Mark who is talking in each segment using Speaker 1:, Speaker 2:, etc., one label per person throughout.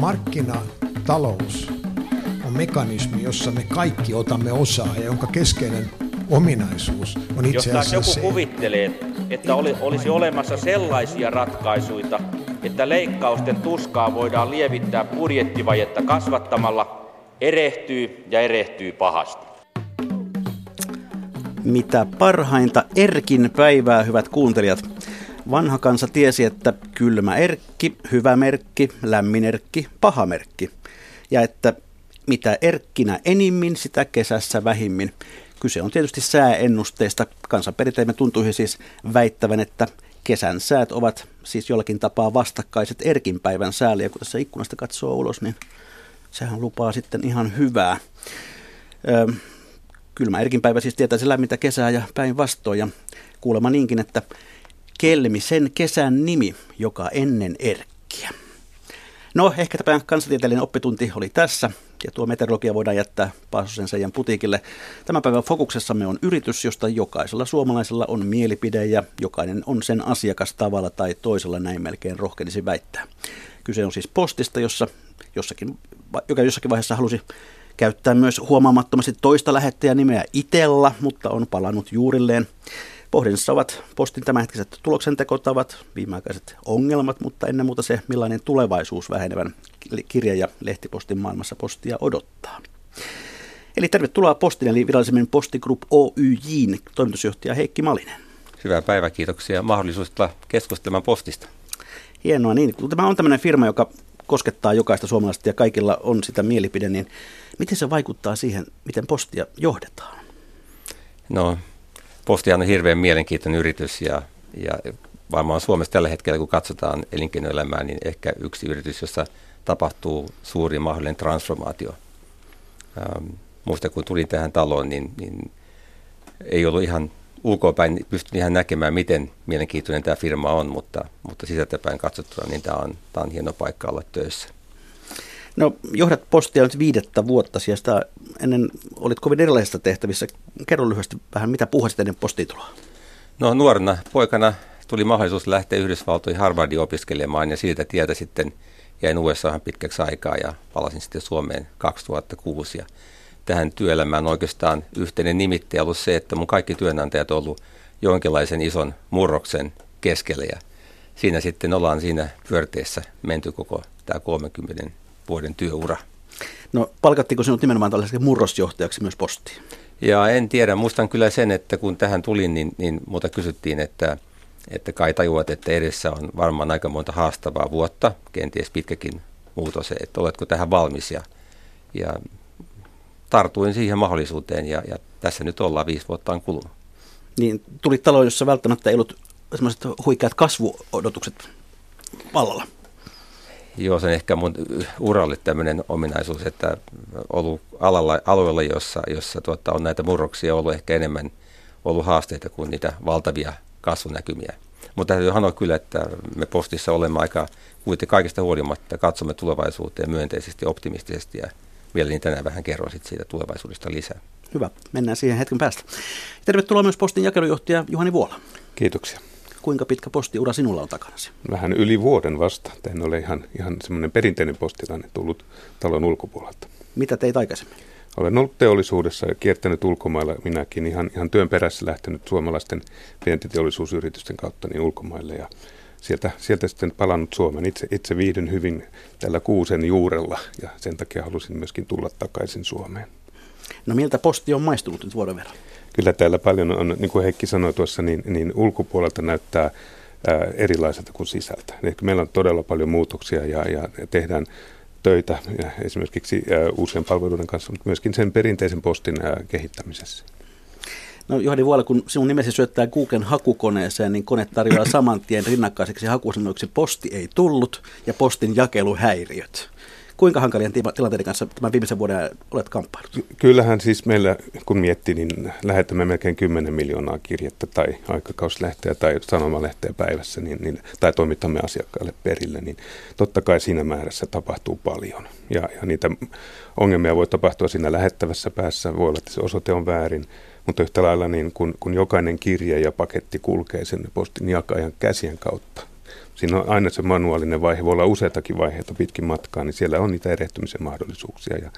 Speaker 1: Markkinatalous on mekanismi, jossa me kaikki otamme osaa ja jonka keskeinen ominaisuus on itse
Speaker 2: Jos
Speaker 1: asiassa
Speaker 2: joku
Speaker 1: se,
Speaker 2: kuvittelee, että oli, olisi olemassa sellaisia ratkaisuja, että leikkausten tuskaa voidaan lievittää budjettivajetta kasvattamalla, erehtyy ja erehtyy pahasti.
Speaker 3: Mitä parhainta Erkin päivää, hyvät kuuntelijat. Vanha kansa tiesi, että kylmä erkki, hyvä merkki, lämmin erkki, paha merkki. Ja että mitä erkkinä enimmin, sitä kesässä vähimmin. Kyse on tietysti sääennusteista. Kansanperinteemme tuntuisi siis väittävän, että kesän säät ovat siis jollakin tapaa vastakkaiset erkin päivän säälle. Ja kun tässä ikkunasta katsoo ulos, niin sehän lupaa sitten ihan hyvää. Öö, kylmä erkin päivä siis tietäisi lämmintä kesää ja päinvastoin. Ja kuulemma niinkin, että Kelmi sen kesän nimi, joka ennen erkkiä. No, ehkä tämä kansantieteellinen oppitunti oli tässä, ja tuo meteorologia voidaan jättää Paasosen Seijan putiikille. Tämän päivän fokuksessamme on yritys, josta jokaisella suomalaisella on mielipide, ja jokainen on sen asiakas tavalla tai toisella, näin melkein rohkenisi väittää. Kyse on siis postista, jossa jossakin, joka jossakin vaiheessa halusi käyttää myös huomaamattomasti toista lähettäjän nimeä Itella, mutta on palannut juurilleen. Pohdinnassa ovat postin tämänhetkiset tuloksentekotavat, viimeaikaiset ongelmat, mutta ennen muuta se, millainen tulevaisuus vähenevän kirja- ja lehtipostin maailmassa postia odottaa. Eli tervetuloa postin, eli virallisemmin Posti Group Oyjin toimitusjohtaja Heikki Malinen.
Speaker 4: Hyvää päivää, kiitoksia mahdollisuudesta keskustelemaan postista.
Speaker 3: Hienoa niin. Kun tämä on tämmöinen firma, joka koskettaa jokaista suomalaista ja kaikilla on sitä mielipide, niin miten se vaikuttaa siihen, miten postia johdetaan?
Speaker 4: No, Postihan on hirveän mielenkiintoinen yritys ja, ja varmaan Suomessa tällä hetkellä, kun katsotaan elinkeinoelämää, niin ehkä yksi yritys, jossa tapahtuu suuri mahdollinen transformaatio. Ähm, muista kun tulin tähän taloon, niin, niin ei ollut ihan ulkopäin, pystyn ihan näkemään, miten mielenkiintoinen tämä firma on, mutta, mutta sisältäpäin katsottuna, niin tämä on, tämä on hieno paikka olla töissä.
Speaker 3: No, johdat postia nyt viidettä vuotta, sieltä ennen olit kovin erilaisissa tehtävissä. Kerro lyhyesti vähän, mitä puhuisit ennen postituloa?
Speaker 4: No nuorena poikana tuli mahdollisuus lähteä Yhdysvaltoihin Harvardiin opiskelemaan ja siitä tietä sitten jäin USAhan pitkäksi aikaa ja palasin sitten Suomeen 2006 ja tähän työelämään oikeastaan yhteinen nimittäjä ollut se, että mun kaikki työnantajat on ollut jonkinlaisen ison murroksen keskellä ja siinä sitten ollaan siinä pyörteessä menty koko tämä 30 vuoden työura.
Speaker 3: No palkattiko sinut nimenomaan tällaiseksi murrosjohtajaksi myös postiin?
Speaker 4: Ja en tiedä, muistan kyllä sen, että kun tähän tulin, niin, niin muuta kysyttiin, että, että kai tajuat, että edessä on varmaan aika monta haastavaa vuotta, kenties pitkäkin muutos, että oletko tähän valmis ja, ja tartuin siihen mahdollisuuteen ja, ja tässä nyt ollaan viisi vuotta on kulunut.
Speaker 3: Niin tuli talo, jossa välttämättä ei ollut semmoiset huikeat kasvuodotukset vallalla.
Speaker 4: Joo, se on ehkä mun uralle tämmöinen ominaisuus, että ollut alalla, alueella, jossa, jossa tuota, on näitä murroksia ollut ehkä enemmän ollut haasteita kuin niitä valtavia kasvunäkymiä. Mutta täytyy sanoa kyllä, että me postissa olemme aika kuitenkin kaikista huolimatta katsomme tulevaisuuteen myönteisesti, optimistisesti ja mielelläni tänään vähän kerron sit siitä tulevaisuudesta lisää.
Speaker 3: Hyvä, mennään siihen hetken päästä. Tervetuloa myös postin jakelujohtaja Juhani Vuola.
Speaker 5: Kiitoksia.
Speaker 3: Kuinka pitkä postiura sinulla on takanasi?
Speaker 5: Vähän yli vuoden vasta. En ole ihan, ihan semmoinen perinteinen postilainen tullut talon ulkopuolelta.
Speaker 3: Mitä teit aikaisemmin?
Speaker 5: Olen ollut teollisuudessa ja kiertänyt ulkomailla minäkin ihan, ihan työn perässä lähtenyt suomalaisten vientiteollisuusyritysten kautta niin ulkomaille ja sieltä, sieltä sitten palannut Suomen. Itse, itse viihdyn hyvin tällä kuusen juurella ja sen takia halusin myöskin tulla takaisin Suomeen.
Speaker 3: No miltä posti on maistunut nyt vuoden verran?
Speaker 5: Kyllä täällä paljon on, niin kuin Heikki sanoi tuossa, niin, niin ulkopuolelta näyttää ää, erilaiselta kuin sisältä. Eli meillä on todella paljon muutoksia ja, ja tehdään töitä ja esimerkiksi ää, uusien palveluiden kanssa, mutta myöskin sen perinteisen postin ää, kehittämisessä.
Speaker 3: No Johdi Vuola, kun sinun nimesi syöttää Googlen hakukoneeseen, niin kone tarjoaa saman tien rinnakkaiseksi hakusanoiksi posti ei tullut ja postin jakeluhäiriöt. Kuinka hankalien tilanteiden kanssa tämän viimeisen vuoden olet kamppailut?
Speaker 5: Kyllähän siis meillä, kun miettii, niin lähetämme melkein 10 miljoonaa kirjettä tai aikakauslehteä tai sanomalehteä päivässä, niin, niin, tai toimittamme asiakkaille perille, niin totta kai siinä määrässä tapahtuu paljon. Ja, ja niitä ongelmia voi tapahtua siinä lähettävässä päässä, voi olla, että se osoite on väärin, mutta yhtä lailla niin kun, kun jokainen kirje ja paketti kulkee sen postin jakajan käsien kautta, siinä on aina se manuaalinen vaihe, voi olla useitakin vaiheita pitkin matkaa, niin siellä on niitä erehtymisen mahdollisuuksia ja,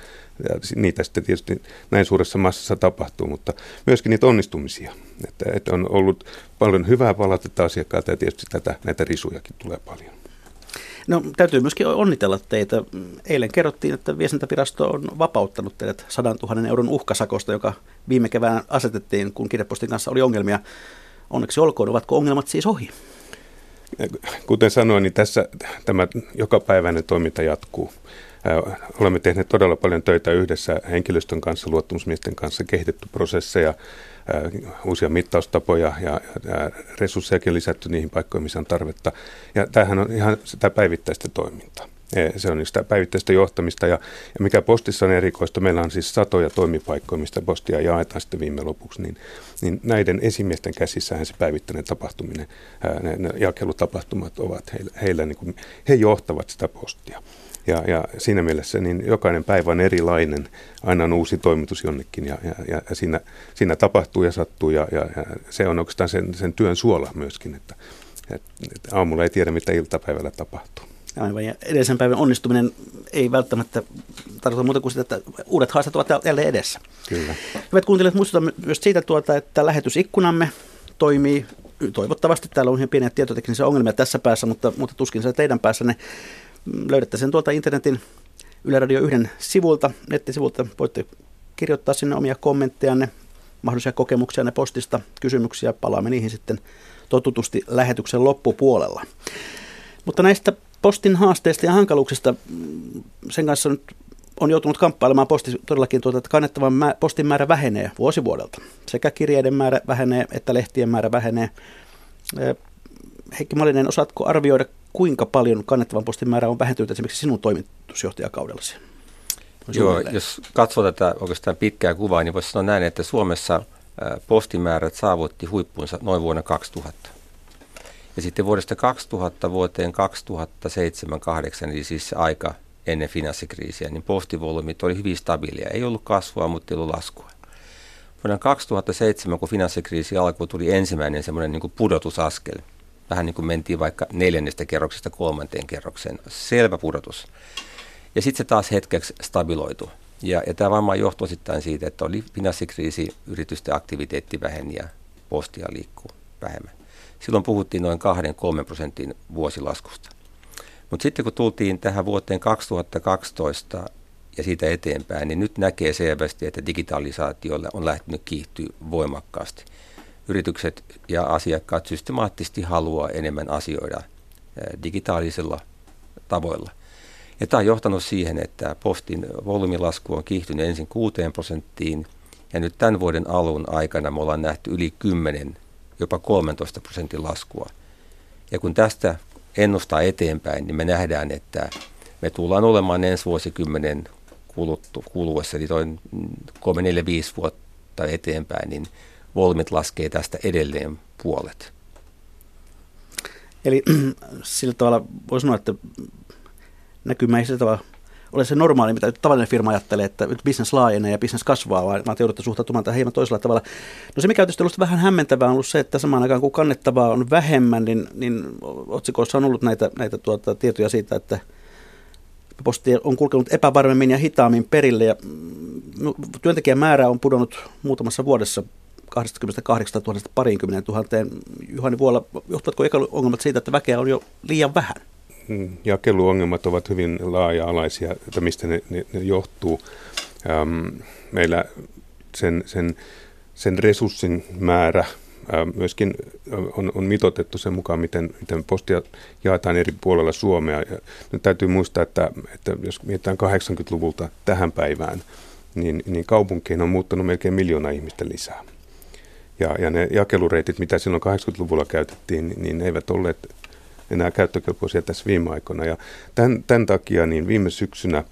Speaker 5: ja niitä sitten tietysti näin suuressa massassa tapahtuu, mutta myöskin niitä onnistumisia. Että, että on ollut paljon hyvää palautetta asiakkailta ja tietysti tätä, näitä risujakin tulee paljon.
Speaker 3: No täytyy myöskin onnitella teitä. Eilen kerrottiin, että viestintävirasto on vapauttanut teidät 100 000 euron uhkasakosta, joka viime kevään asetettiin, kun kirjapostin kanssa oli ongelmia. Onneksi olkoon, ovatko ongelmat siis ohi?
Speaker 5: Kuten sanoin, niin tässä tämä jokapäiväinen toiminta jatkuu. Olemme tehneet todella paljon töitä yhdessä henkilöstön kanssa, luottamusmiesten kanssa, kehitetty prosesseja, uusia mittaustapoja ja resurssejakin lisätty niihin paikkoihin, missä on tarvetta. Ja tämähän on ihan sitä päivittäistä toimintaa. Se on sitä päivittäistä johtamista ja, ja mikä postissa on erikoista, meillä on siis satoja toimipaikkoja, mistä postia jaetaan sitten viime lopuksi, niin, niin näiden esimiesten käsissähän se päivittäinen tapahtuminen, ää, ne, ne jakelutapahtumat ovat heillä, heillä niin kuin, he johtavat sitä postia. Ja, ja siinä mielessä niin jokainen päivä on erilainen, aina on uusi toimitus jonnekin ja, ja, ja, siinä, siinä tapahtuu ja sattuu ja, ja, ja se on oikeastaan sen, sen työn suola myöskin, että, että aamulla ei tiedä mitä iltapäivällä tapahtuu.
Speaker 3: Aivan, ja edellisen päivän onnistuminen ei välttämättä tarkoita muuta kuin sitä, että uudet haasteet ovat jälleen edessä.
Speaker 5: Kyllä.
Speaker 3: Hyvät kuuntelijat, muistutan myös siitä, tuota, että lähetysikkunamme toimii toivottavasti. Täällä on ihan pieniä tietoteknisiä ongelmia tässä päässä, mutta, mutta tuskin se teidän päässänne. Löydätte sen tuolta internetin Yle Radio 1 sivulta, nettisivulta. Voitte kirjoittaa sinne omia kommenttejanne, mahdollisia kokemuksia postista, kysymyksiä. Palaamme niihin sitten totutusti lähetyksen loppupuolella. Mutta näistä postin haasteista ja hankaluuksista mm, sen kanssa nyt on joutunut kamppailemaan posti todellakin tuota, että kannettavan postin määrä vähenee vuosi vuodelta. Sekä kirjeiden määrä vähenee että lehtien määrä vähenee. Heikki Malinen, osaatko arvioida, kuinka paljon kannettavan postin määrä on vähentynyt esimerkiksi sinun toimitusjohtajakaudellasi?
Speaker 4: Joo, jos katsoo tätä oikeastaan pitkää kuvaa, niin voisi sanoa näin, että Suomessa postimäärät saavutti huippunsa noin vuonna 2000. Ja sitten vuodesta 2000 vuoteen 2007-2008, eli siis aika ennen finanssikriisiä, niin postivolyymit oli hyvin stabiilia. Ei ollut kasvua, mutta ei ollut laskua. Vuonna 2007, kun finanssikriisi alkoi, tuli ensimmäinen semmoinen niin kuin pudotusaskel. Vähän niin kuin mentiin vaikka neljännestä kerroksesta kolmanteen kerrokseen. Selvä pudotus. Ja sitten se taas hetkeksi stabiloitu. Ja, ja tämä varmaan johtui osittain siitä, että oli finanssikriisi, yritysten aktiviteetti väheni ja postia liikkuu vähemmän. Silloin puhuttiin noin 2-3 prosentin vuosilaskusta. Mutta sitten kun tultiin tähän vuoteen 2012 ja siitä eteenpäin, niin nyt näkee selvästi, että digitalisaatiolla on lähtenyt kiihtyä voimakkaasti. Yritykset ja asiakkaat systemaattisesti haluaa enemmän asioida digitaalisilla tavoilla. Ja tämä on johtanut siihen, että postin volyymilasku on kiihtynyt ensin 6 prosenttiin, ja nyt tämän vuoden alun aikana me ollaan nähty yli 10 jopa 13 prosentin laskua. Ja kun tästä ennustaa eteenpäin, niin me nähdään, että me tullaan olemaan ensi vuosikymmenen kuluttu, kuluessa, eli noin 3, 4, 5 vuotta eteenpäin, niin volyymit laskee tästä edelleen puolet.
Speaker 3: Eli sillä tavalla voi sanoa, että näkymä ei sillä tavalla ole se normaali, mitä tavallinen firma ajattelee, että nyt bisnes laajenee ja bisnes kasvaa, vaan, te joudutte suhtautumaan tähän hieman toisella tavalla. No se, mikä on tietysti ollut vähän hämmentävää, on ollut se, että samaan aikaan kun kannettavaa on vähemmän, niin, niin otsikoissa on ollut näitä, näitä tuota, tietoja siitä, että posti on kulkenut epävarmemmin ja hitaammin perille ja mm, työntekijän määrä on pudonnut muutamassa vuodessa 28 000 pariinkymmeneen tuhanteen. Juhani Vuola, johtuvatko ongelmat siitä, että väkeä on jo liian vähän?
Speaker 5: Mm, jakeluongelmat ovat hyvin laaja-alaisia, että mistä ne, ne, ne johtuu. Ähm, meillä sen, sen, sen resurssin määrä myöskin on, on mitotettu sen mukaan, miten, miten postia jaetaan eri puolella Suomea. Ja nyt täytyy muistaa, että, että jos mietitään 80-luvulta tähän päivään, niin, niin kaupunkiin on muuttanut melkein miljoona ihmistä lisää. Ja, ja ne jakelureitit, mitä silloin 80-luvulla käytettiin, niin, niin eivät olleet enää käyttökelpoisia tässä viime aikoina. Ja tämän, tämän takia niin viime syksynä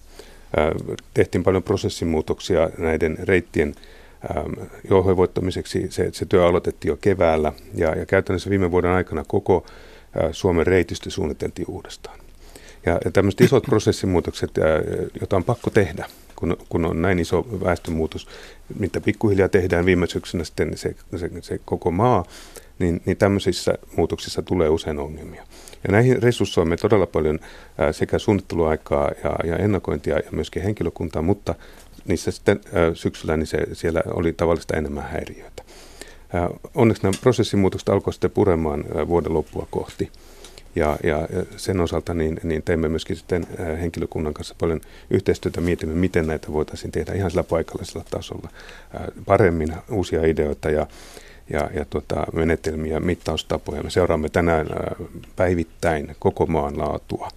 Speaker 5: ää, tehtiin paljon prosessimuutoksia näiden reittien jouhevoittamiseksi. Se, se työ aloitettiin jo keväällä ja, ja käytännössä viime vuoden aikana koko ää, Suomen reitistö suunniteltiin uudestaan. Ja, ja tämmöiset isot prosessimuutokset, ää, joita on pakko tehdä, kun, kun on näin iso väestönmuutos, mitä pikkuhiljaa tehdään viime syksynä sitten se, se, se koko maa, niin, niin tämmöisissä muutoksissa tulee usein ongelmia. Ja näihin resurssoimme todella paljon sekä suunnitteluaikaa ja, ja ennakointia ja myöskin henkilökuntaa, mutta niissä sitten syksyllä niin se, siellä oli tavallista enemmän häiriöitä. Onneksi nämä prosessimuutokset alkoivat sitten puremaan vuoden loppua kohti. Ja, ja sen osalta niin, niin teimme myöskin sitten henkilökunnan kanssa paljon yhteistyötä, mietimme, miten näitä voitaisiin tehdä ihan sillä paikallisella tasolla paremmin, uusia ideoita ja, ja, ja tota, menetelmiä, mittaustapoja. Me seuraamme tänään päivittäin koko maan laatua.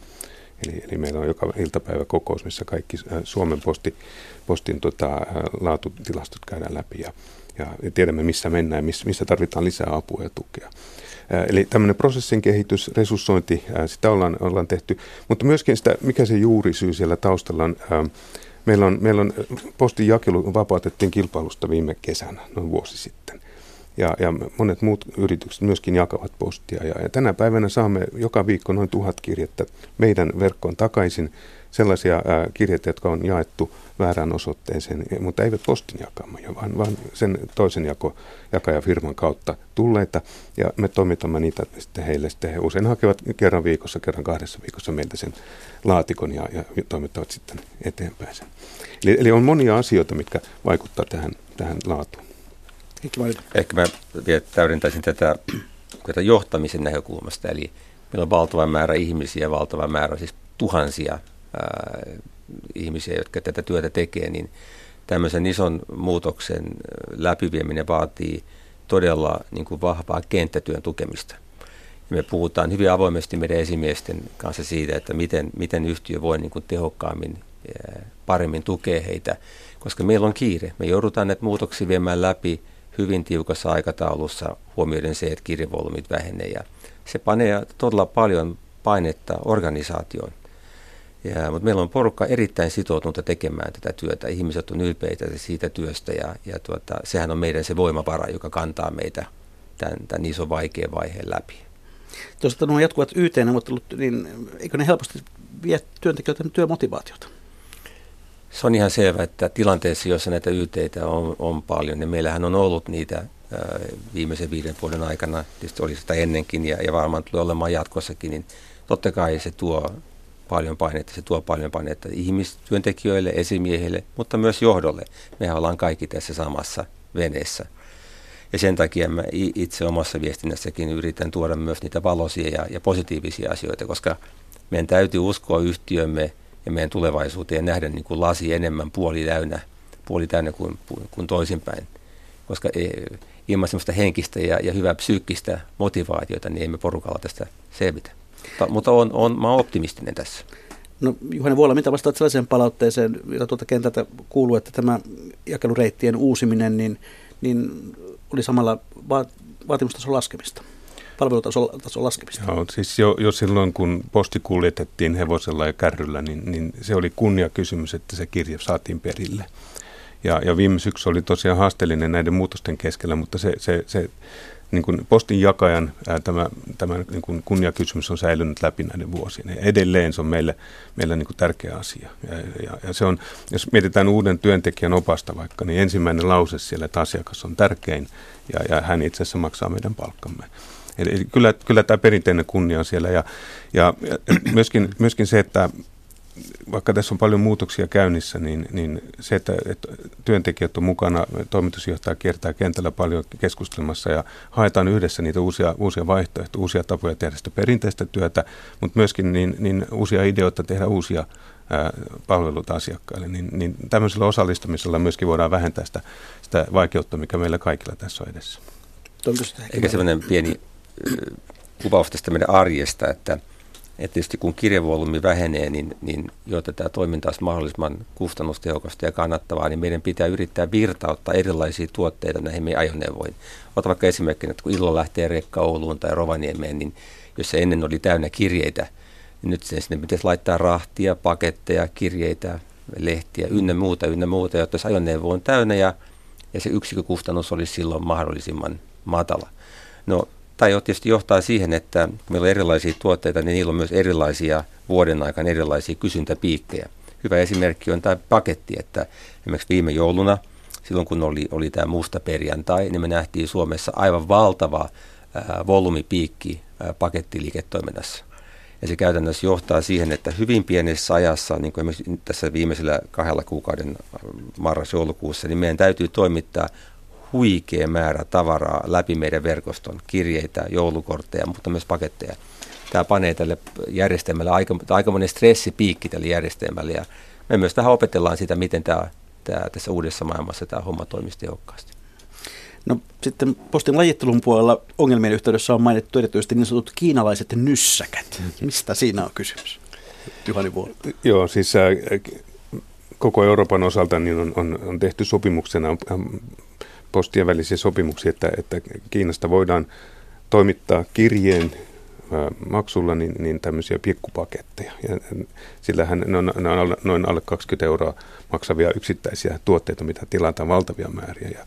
Speaker 5: Eli, eli meillä on joka iltapäivä kokous, missä kaikki Suomen posti, postin tota, laatutilastot käydään läpi ja, ja tiedämme, missä mennään missä, missä tarvitaan lisää apua ja tukea. Eli tämmöinen prosessin kehitys, resurssointi, sitä ollaan, ollaan tehty, mutta myöskin sitä, mikä se juurisyy siellä taustalla on. Meillä on, meillä on postin jakelu vapautettiin kilpailusta viime kesänä, noin vuosi sitten. Ja, ja monet muut yritykset myöskin jakavat postia. Ja, ja tänä päivänä saamme joka viikko noin tuhat kirjettä meidän verkkoon takaisin sellaisia ää, kirjeitä, jotka on jaettu väärään osoitteeseen, mutta eivät postin jakamia, vaan, vaan sen toisen jako, jakajafirman kautta tulleita. Ja me toimitamme niitä sitten heille. Sitten he usein hakevat kerran viikossa, kerran kahdessa viikossa meiltä sen laatikon ja, ja toimittavat sitten eteenpäin sen. Eli, eli on monia asioita, mitkä vaikuttavat tähän, tähän laatuun.
Speaker 4: Ehkä mä vielä täydentäisin tätä, tätä johtamisen näkökulmasta. Eli meillä on valtava määrä ihmisiä, valtava määrä siis tuhansia ää, ihmisiä, jotka tätä työtä tekee, niin tämmöisen ison muutoksen läpivieminen vaatii todella niin kuin vahvaa kenttätyön tukemista. Ja me puhutaan hyvin avoimesti meidän esimiesten kanssa siitä, että miten, miten yhtiö voi niin kuin tehokkaammin, paremmin tukea heitä, koska meillä on kiire. Me joudutaan näitä muutoksia viemään läpi hyvin tiukassa aikataulussa huomioiden se, että kirjevolyymit vähenee. Ja se panee todella paljon painetta organisaatioon. Ja, mutta meillä on porukka erittäin sitoutunutta tekemään tätä työtä. Ihmiset on ylpeitä siitä työstä ja, ja tuota, sehän on meidän se voimavara, joka kantaa meitä tämän, tämän ison vaikean vaiheen läpi.
Speaker 3: Tuosta nuo jatkuvat YT-neuvottelut, niin eikö ne helposti vie työntekijöiden työmotivaatiota?
Speaker 4: Se on ihan selvä, että tilanteessa, jossa näitä YTitä on, on paljon, niin meillähän on ollut niitä viimeisen viiden vuoden aikana, tietysti oli sitä ennenkin ja, ja varmaan tulee olemaan jatkossakin, niin totta kai se tuo paljon painetta, se tuo paljon painetta ihmistyöntekijöille, esimiehille, mutta myös johdolle. Mehän ollaan kaikki tässä samassa veneessä. Ja sen takia mä itse omassa viestinnässäkin yritän tuoda myös niitä valoisia ja, ja positiivisia asioita, koska meidän täytyy uskoa yhtiömme ja meidän tulevaisuuteen nähdä niin kuin lasi enemmän puoli täynnä, puoli täynnä kuin, kuin toisinpäin. Koska e, ilman sellaista henkistä ja, ja hyvää psyykkistä motivaatiota, niin emme porukalla tästä selvitä. Ta, mutta on, on, mä olen optimistinen tässä.
Speaker 3: No Juhani Vuola, mitä vastaat sellaiseen palautteeseen, jota tuolta kentältä kuuluu, että tämä jakelureittien uusiminen niin, niin oli samalla va- vaatimustason laskemista? Palvelutason laskemista.
Speaker 5: Joo, siis jo, jo silloin, kun posti kuljetettiin hevosella ja kärryllä, niin, niin se oli kunnia kysymys, että se kirje saatiin perille. Ja, ja viime syksy oli tosiaan haasteellinen näiden muutosten keskellä, mutta se, se, se niin kuin postin jakajan ää, tämä, tämä niin kuin kunniakysymys on säilynyt läpi näiden vuosien. Ja edelleen se on meille, meille niin kuin tärkeä asia. Ja, ja, ja se on, jos mietitään uuden työntekijän opasta vaikka, niin ensimmäinen lause siellä, että asiakas on tärkein ja, ja hän itse asiassa maksaa meidän palkkamme. Eli kyllä, kyllä tämä perinteinen kunnia on siellä ja, ja, ja myöskin, myöskin se, että vaikka tässä on paljon muutoksia käynnissä, niin, niin se, että, että työntekijät on mukana, toimitusjohtaja kiertää kentällä paljon keskustelemassa ja haetaan yhdessä niitä uusia, uusia vaihtoehtoja, uusia tapoja tehdä sitä perinteistä työtä, mutta myöskin niin, niin uusia ideoita tehdä uusia ää, palveluita asiakkaille, niin, niin tämmöisellä osallistamisella myöskin voidaan vähentää sitä, sitä vaikeutta, mikä meillä kaikilla tässä on edessä.
Speaker 4: Eikä sellainen pieni kuvaus tästä meidän arjesta, että, että tietysti kun kirjevolyymi vähenee, niin, niin jotta tämä toiminta olisi mahdollisimman kustannustehokasta ja kannattavaa, niin meidän pitää yrittää virtauttaa erilaisia tuotteita näihin meidän ajoneuvoihin. Ota vaikka esimerkkinä, että kun illo lähtee rekka Ouluun tai Rovaniemeen, niin jos se ennen oli täynnä kirjeitä, niin nyt sinne pitäisi laittaa rahtia, paketteja, kirjeitä, lehtiä, ynnä muuta, ynnä muuta, jotta se ajoneuvo on täynnä ja, ja se yksikkökustannus olisi silloin mahdollisimman matala. No tai tietysti johtaa siihen, että meillä on erilaisia tuotteita, niin niillä on myös erilaisia vuoden aikana erilaisia kysyntäpiikkejä. Hyvä esimerkki on tämä paketti, että esimerkiksi viime jouluna, silloin kun oli, oli tämä musta perjantai, niin me nähtiin Suomessa aivan valtava volyymipiikki pakettiliiketoiminnassa. Ja se käytännössä johtaa siihen, että hyvin pienessä ajassa, niin kuin tässä viimeisellä kahdella kuukauden marras-joulukuussa, niin meidän täytyy toimittaa huikea määrä tavaraa läpi meidän verkoston, kirjeitä, joulukortteja, mutta myös paketteja. Tämä panee tälle järjestelmälle aika, aikamoinen stressipiikki tälle järjestelmälle ja me myös vähän opetellaan sitä, miten tämä, tämä tässä uudessa maailmassa tämä homma toimisi tehokkaasti.
Speaker 3: No sitten postin lajittelun puolella ongelmien yhteydessä on mainittu erityisesti niin sanotut kiinalaiset nyssäkät. Mistä siinä on kysymys? Juhani Vuolo.
Speaker 5: Joo, siis äh, koko Euroopan osalta niin on, on, on tehty sopimuksena ähm, postien välisiä sopimuksia, että, että Kiinasta voidaan toimittaa kirjeen maksulla niin, niin tämmöisiä pikkupaketteja. Ja sillähän ne on, ne on noin alle 20 euroa maksavia yksittäisiä tuotteita, mitä tilataan valtavia määriä. Ja,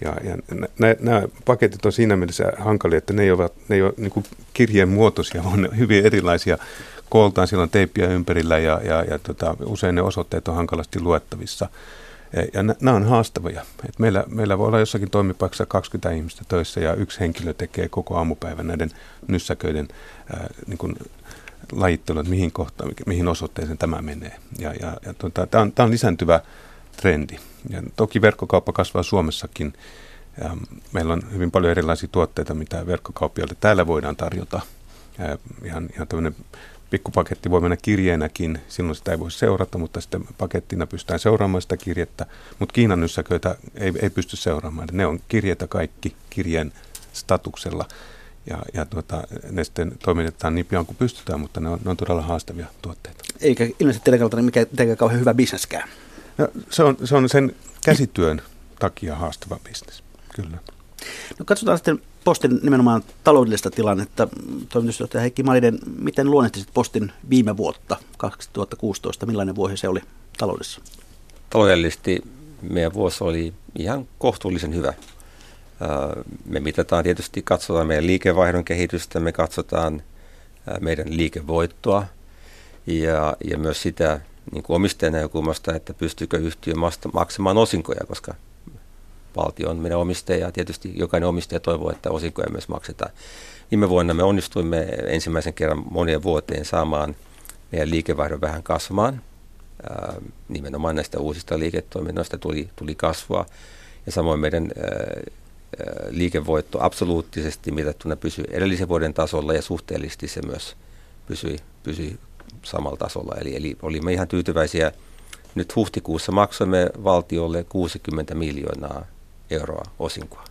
Speaker 5: ja, ja nämä, paketit on siinä mielessä hankalia, että ne ei ole, ne ei ole niin kirjeen muotoisia, vaan ne hyvin erilaisia kooltaan. Siellä on teippiä ympärillä ja, ja, ja tota, usein ne osoitteet on hankalasti luettavissa. Ja nämä on haastavia. Et meillä, meillä voi olla jossakin toimipaikassa 20 ihmistä töissä ja yksi henkilö tekee koko aamupäivän näiden nyssäköiden ää, niin kuin lajittelun, että mihin, kohtaan, mihin osoitteeseen tämä menee. Ja, ja, ja tota, tämä, on, tämä on lisääntyvä trendi. Ja toki verkkokauppa kasvaa Suomessakin. Ja meillä on hyvin paljon erilaisia tuotteita, mitä verkkokauppiaille täällä voidaan tarjota. Ja ihan, ihan tämmöinen pikkupaketti voi mennä kirjeenäkin, silloin sitä ei voi seurata, mutta sitten pakettina pystytään seuraamaan sitä kirjettä, mutta Kiinan nyssäköitä ei, ei pysty seuraamaan. Ne on kirjeitä kaikki kirjeen statuksella ja, ja tuota, ne sitten toimitetaan niin pian kuin pystytään, mutta ne on, ne on todella haastavia tuotteita.
Speaker 3: Eikä ilmeisesti telekalta niin mikä tekee kauhean hyvä bisneskään.
Speaker 5: No, se, on, se on sen käsityön takia haastava bisnes, kyllä.
Speaker 3: No katsotaan sitten Postin nimenomaan taloudellista tilannetta. Toimitusjohtaja Heikki Malinen, miten luonnehtisit Postin viime vuotta, 2016, millainen vuosi se oli taloudessa?
Speaker 4: Taloudellisesti meidän vuosi oli ihan kohtuullisen hyvä. Me mitataan tietysti, katsotaan meidän liikevaihdon kehitystä, me katsotaan meidän liikevoittoa ja, ja myös sitä niin kuin omistajan näkökulmasta, että pystyykö yhtiö maksamaan osinkoja, koska valtio on meidän omistaja ja tietysti jokainen omistaja toivoo, että osinkoja myös maksetaan. Viime vuonna me onnistuimme ensimmäisen kerran monien vuoteen saamaan meidän liikevaihdon vähän kasvamaan. Nimenomaan näistä uusista liiketoiminnoista tuli, tuli kasvua ja samoin meidän liikevoitto absoluuttisesti mitattuna pysyi edellisen vuoden tasolla ja suhteellisesti se myös pysyi, pysyi samalla tasolla. Eli, eli olimme ihan tyytyväisiä. Nyt huhtikuussa maksoimme valtiolle 60 miljoonaa euroa osinkoa.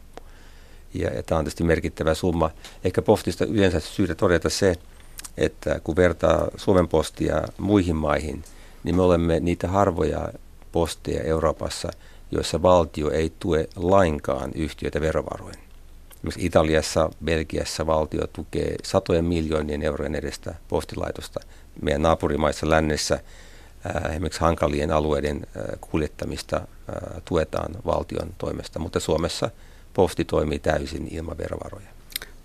Speaker 4: Ja, ja tämä on tietysti merkittävä summa. Ehkä postista yleensä syytä todeta se, että kun vertaa Suomen postia muihin maihin, niin me olemme niitä harvoja posteja Euroopassa, joissa valtio ei tue lainkaan yhtiöitä verovaroin. Esimerkiksi Italiassa, Belgiassa valtio tukee satojen miljoonien eurojen edestä postilaitosta. Meidän naapurimaissa lännessä esimerkiksi hankalien alueiden kuljettamista tuetaan valtion toimesta, mutta Suomessa posti toimii täysin ilman verovaroja.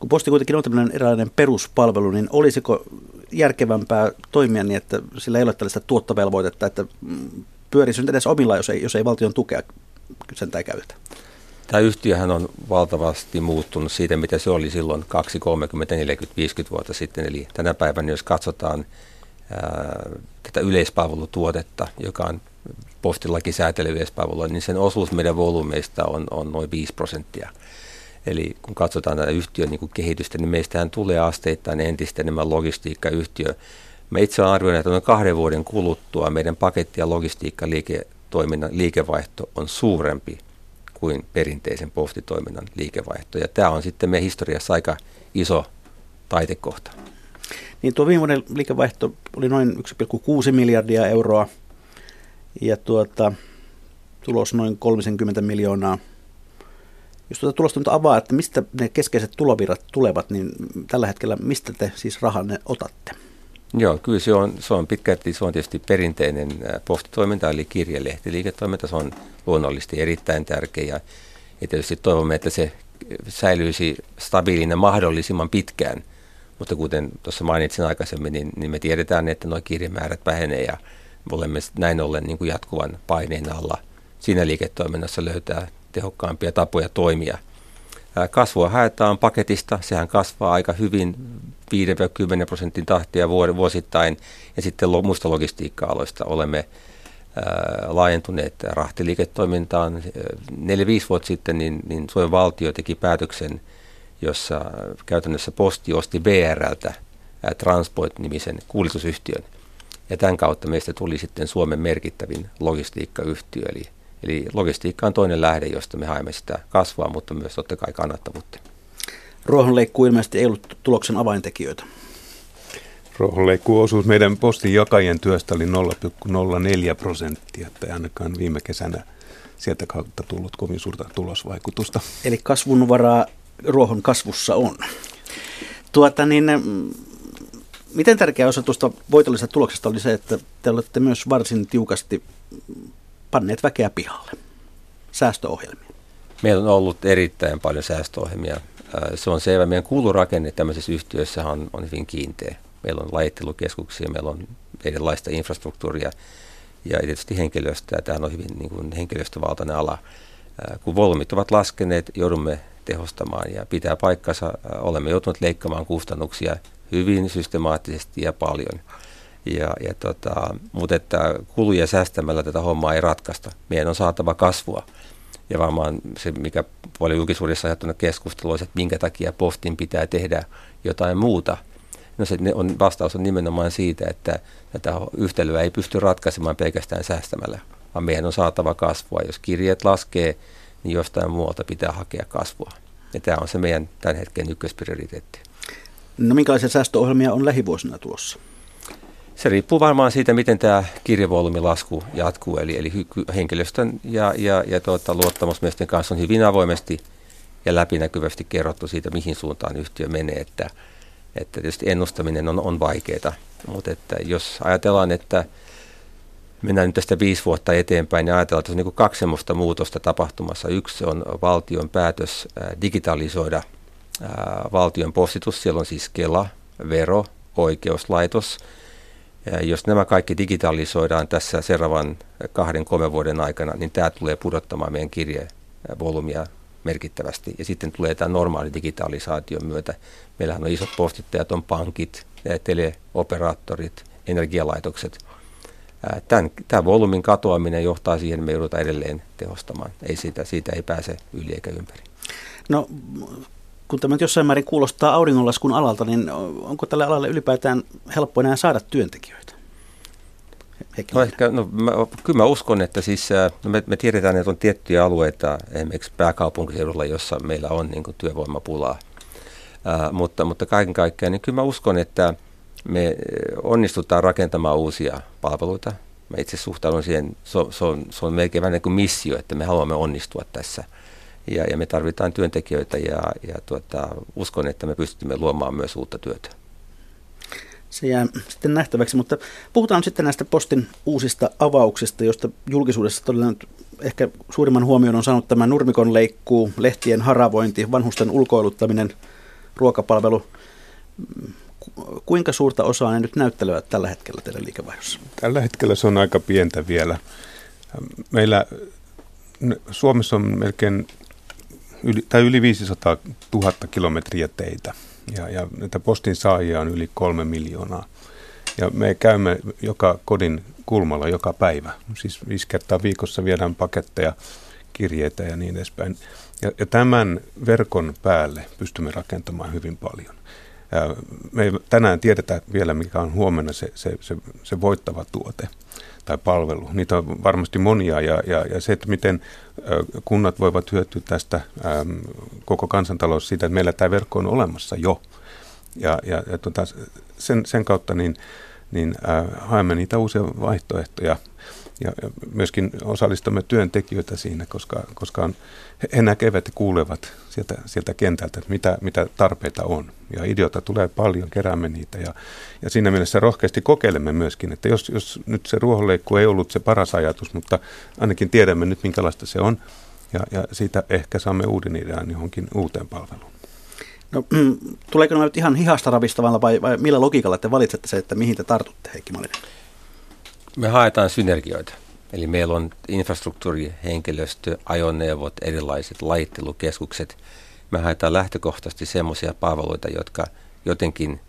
Speaker 3: Kun posti kuitenkin on tämmöinen eräänlainen peruspalvelu, niin olisiko järkevämpää toimia niin, että sillä ei ole tällaista tuottovelvoitetta, että mm, pyörisi nyt edes omilla, jos ei, jos ei valtion tukea sen tai käytetä?
Speaker 4: Tämä yhtiöhän on valtavasti muuttunut siitä, mitä se oli silloin 2, 30, 40, 50 vuotta sitten. Eli tänä päivänä, jos katsotaan ää, tätä yleispalvelutuotetta, joka on postilaki säätely yleispalvelua, niin sen osuus meidän volyymeista on, on noin 5 prosenttia. Eli kun katsotaan tätä yhtiön niin kehitystä, niin meistähän tulee asteittain entistä enemmän logistiikkayhtiö. Me itse arvioin, että noin kahden vuoden kuluttua meidän paketti- ja logistiikkaliiketoiminnan liikevaihto on suurempi kuin perinteisen postitoiminnan liikevaihto. Ja tämä on sitten meidän historiassa aika iso taitekohta.
Speaker 3: Niin tuo viime vuoden liikevaihto oli noin 1,6 miljardia euroa ja tuota, tulos noin 30 miljoonaa. Jos tuota tulosta nyt avaa, että mistä ne keskeiset tulovirrat tulevat, niin tällä hetkellä mistä te siis rahanne otatte?
Speaker 4: Joo, kyllä se on, se on pitkälti, se on tietysti perinteinen postitoiminta, eli kirjelehtiliiketoiminta, se on luonnollisesti erittäin tärkeä ja, tietysti toivomme, että se säilyisi stabiilina mahdollisimman pitkään. Mutta kuten tuossa mainitsin aikaisemmin, niin, niin me tiedetään, että nuo kirjemäärät vähenee ja olemme näin ollen niin kuin jatkuvan paineen alla siinä liiketoiminnassa löytää tehokkaampia tapoja toimia. Kasvua haetaan paketista, sehän kasvaa aika hyvin 5-10 prosentin tahtia vuosittain, ja sitten muista logistiikka-aloista olemme laajentuneet rahtiliiketoimintaan. 4-5 vuotta sitten niin, niin Suomen valtio teki päätöksen, jossa käytännössä posti osti BRltä Transpoint-nimisen kuljetusyhtiön. Ja tämän kautta meistä tuli sitten Suomen merkittävin logistiikkayhtiö, eli Eli logistiikka on toinen lähde, josta me haemme sitä kasvua, mutta myös totta kai kannattavuutta.
Speaker 3: Ruohonleikkuu ilmeisesti ei ollut tuloksen avaintekijöitä.
Speaker 5: Ruohonleikkuun osuus meidän postin jakajien työstä oli 0,04 prosenttia, että ainakaan viime kesänä sieltä kautta tullut kovin suurta tulosvaikutusta.
Speaker 3: Eli kasvun varaa ruohon kasvussa on. Tuota niin, miten tärkeä osa tuosta voitollisesta tuloksesta oli se, että te olette myös varsin tiukasti panneet väkeä pihalle. Säästöohjelmia.
Speaker 4: Meillä on ollut erittäin paljon säästöohjelmia. Se on selvä. Meidän kuulurakenne tämmöisessä yhtiössä on, on hyvin kiinteä. Meillä on lajittelukeskuksia, meillä on erilaista infrastruktuuria ja tietysti henkilöstöä. Tämä on hyvin niin kuin henkilöstövaltainen ala. Kun volyymit ovat laskeneet, joudumme tehostamaan ja pitää paikkansa. Olemme joutuneet leikkaamaan kustannuksia hyvin systemaattisesti ja paljon. Ja, ja tota, mutta että kuluja säästämällä tätä hommaa ei ratkaista. Meidän on saatava kasvua. Ja varmaan se, mikä paljon julkisuudessa ajattuna keskustelua, että minkä takia postin pitää tehdä jotain muuta. No se on, vastaus on nimenomaan siitä, että tätä yhtälöä ei pysty ratkaisemaan pelkästään säästämällä, vaan meidän on saatava kasvua. Jos kirjeet laskee, niin jostain muualta pitää hakea kasvua. Ja tämä on se meidän tämän hetken ykkösprioriteetti.
Speaker 3: No minkälaisia säästöohjelmia on lähivuosina tulossa?
Speaker 4: Se riippuu varmaan siitä, miten tämä kirjevolyymilasku jatkuu, eli, eli henkilöstön ja, ja, ja tuota, luottamusmiesten kanssa on hyvin avoimesti ja läpinäkyvästi kerrottu siitä, mihin suuntaan yhtiö menee, että, että tietysti ennustaminen on, on vaikeaa, mutta että jos ajatellaan, että mennään nyt tästä viisi vuotta eteenpäin ja ajatellaan, että on niin kaksi muutosta tapahtumassa. Yksi on valtion päätös digitalisoida valtion postitus, siellä on siis Kela, vero, oikeuslaitos – ja jos nämä kaikki digitalisoidaan tässä seuraavan kahden, kolmen vuoden aikana, niin tämä tulee pudottamaan meidän kirjevolyymia merkittävästi. Ja sitten tulee tämä normaali digitalisaation myötä. Meillähän on isot postittajat, on pankit, teleoperaattorit, energialaitokset. Tämän, tämän volyymin katoaminen johtaa siihen, että me joudutaan edelleen tehostamaan. Ei siitä, siitä ei pääse yli eikä ympäri.
Speaker 3: No kun tämä jossain määrin kuulostaa auringonlaskun alalta, niin onko tälle alalle ylipäätään helppo enää saada työntekijöitä?
Speaker 4: No ehkä, no, mä, kyllä mä uskon, että siis, no me, me tiedetään, että on tiettyjä alueita, esimerkiksi pääkaupunkiseudulla, jossa meillä on niin kuin, työvoimapulaa. Ää, mutta, mutta kaiken kaikkiaan, niin kyllä mä uskon, että me onnistutaan rakentamaan uusia palveluita. Mä itse suhtaudun siihen, se, se, on, se on melkein vähän niin kuin missio, että me haluamme onnistua tässä – ja, ja me tarvitaan työntekijöitä ja, ja tuota, uskon, että me pystymme luomaan myös uutta työtä.
Speaker 3: Se jää sitten nähtäväksi, mutta puhutaan sitten näistä postin uusista avauksista, joista julkisuudessa todella ehkä suurimman huomion on saanut tämä nurmikon leikkuu, lehtien haravointi, vanhusten ulkoiluttaminen, ruokapalvelu. Kuinka suurta osaa ne nyt näyttelevät tällä hetkellä teidän liikevaihdossa?
Speaker 5: Tällä hetkellä se on aika pientä vielä. Meillä Suomessa on melkein yli, tai yli 500 000 kilometriä teitä ja, ja näitä postin saajia on yli kolme miljoonaa. Ja me käymme joka kodin kulmalla joka päivä. Siis viisi kertaa viikossa viedään paketteja, kirjeitä ja niin edespäin. Ja, ja tämän verkon päälle pystymme rakentamaan hyvin paljon. Me ei tänään tiedetä vielä, mikä on huomenna se, se, se, se voittava tuote tai palvelu. Niitä on varmasti monia ja, ja, ja se, että miten kunnat voivat hyötyä tästä äm, koko kansantalous siitä, että meillä tämä verkko on olemassa jo. Ja, ja, ja tuota, sen, sen kautta niin, niin äh, haemme niitä uusia vaihtoehtoja ja myöskin osallistamme työntekijöitä siinä, koska, koska on, he näkevät ja kuulevat sieltä, sieltä kentältä, mitä, mitä tarpeita on. Ja ideoita tulee paljon, keräämme niitä ja, ja siinä mielessä rohkeasti kokeilemme myöskin, että jos, jos nyt se ruohonleikku ei ollut se paras ajatus, mutta ainakin tiedämme nyt minkälaista se on ja, ja siitä ehkä saamme uuden idean johonkin uuteen palveluun.
Speaker 3: No, tuleeko nämä nyt ihan hihasta ravistavalla vai, vai millä logiikalla te valitsette se, että mihin te tartutte, Heikki Malinen?
Speaker 4: Me haetaan synergioita. Eli meillä on infrastruktuuri, henkilöstö, ajoneuvot, erilaiset laittelukeskukset. Me haetaan lähtökohtaisesti semmoisia palveluita, jotka jotenkin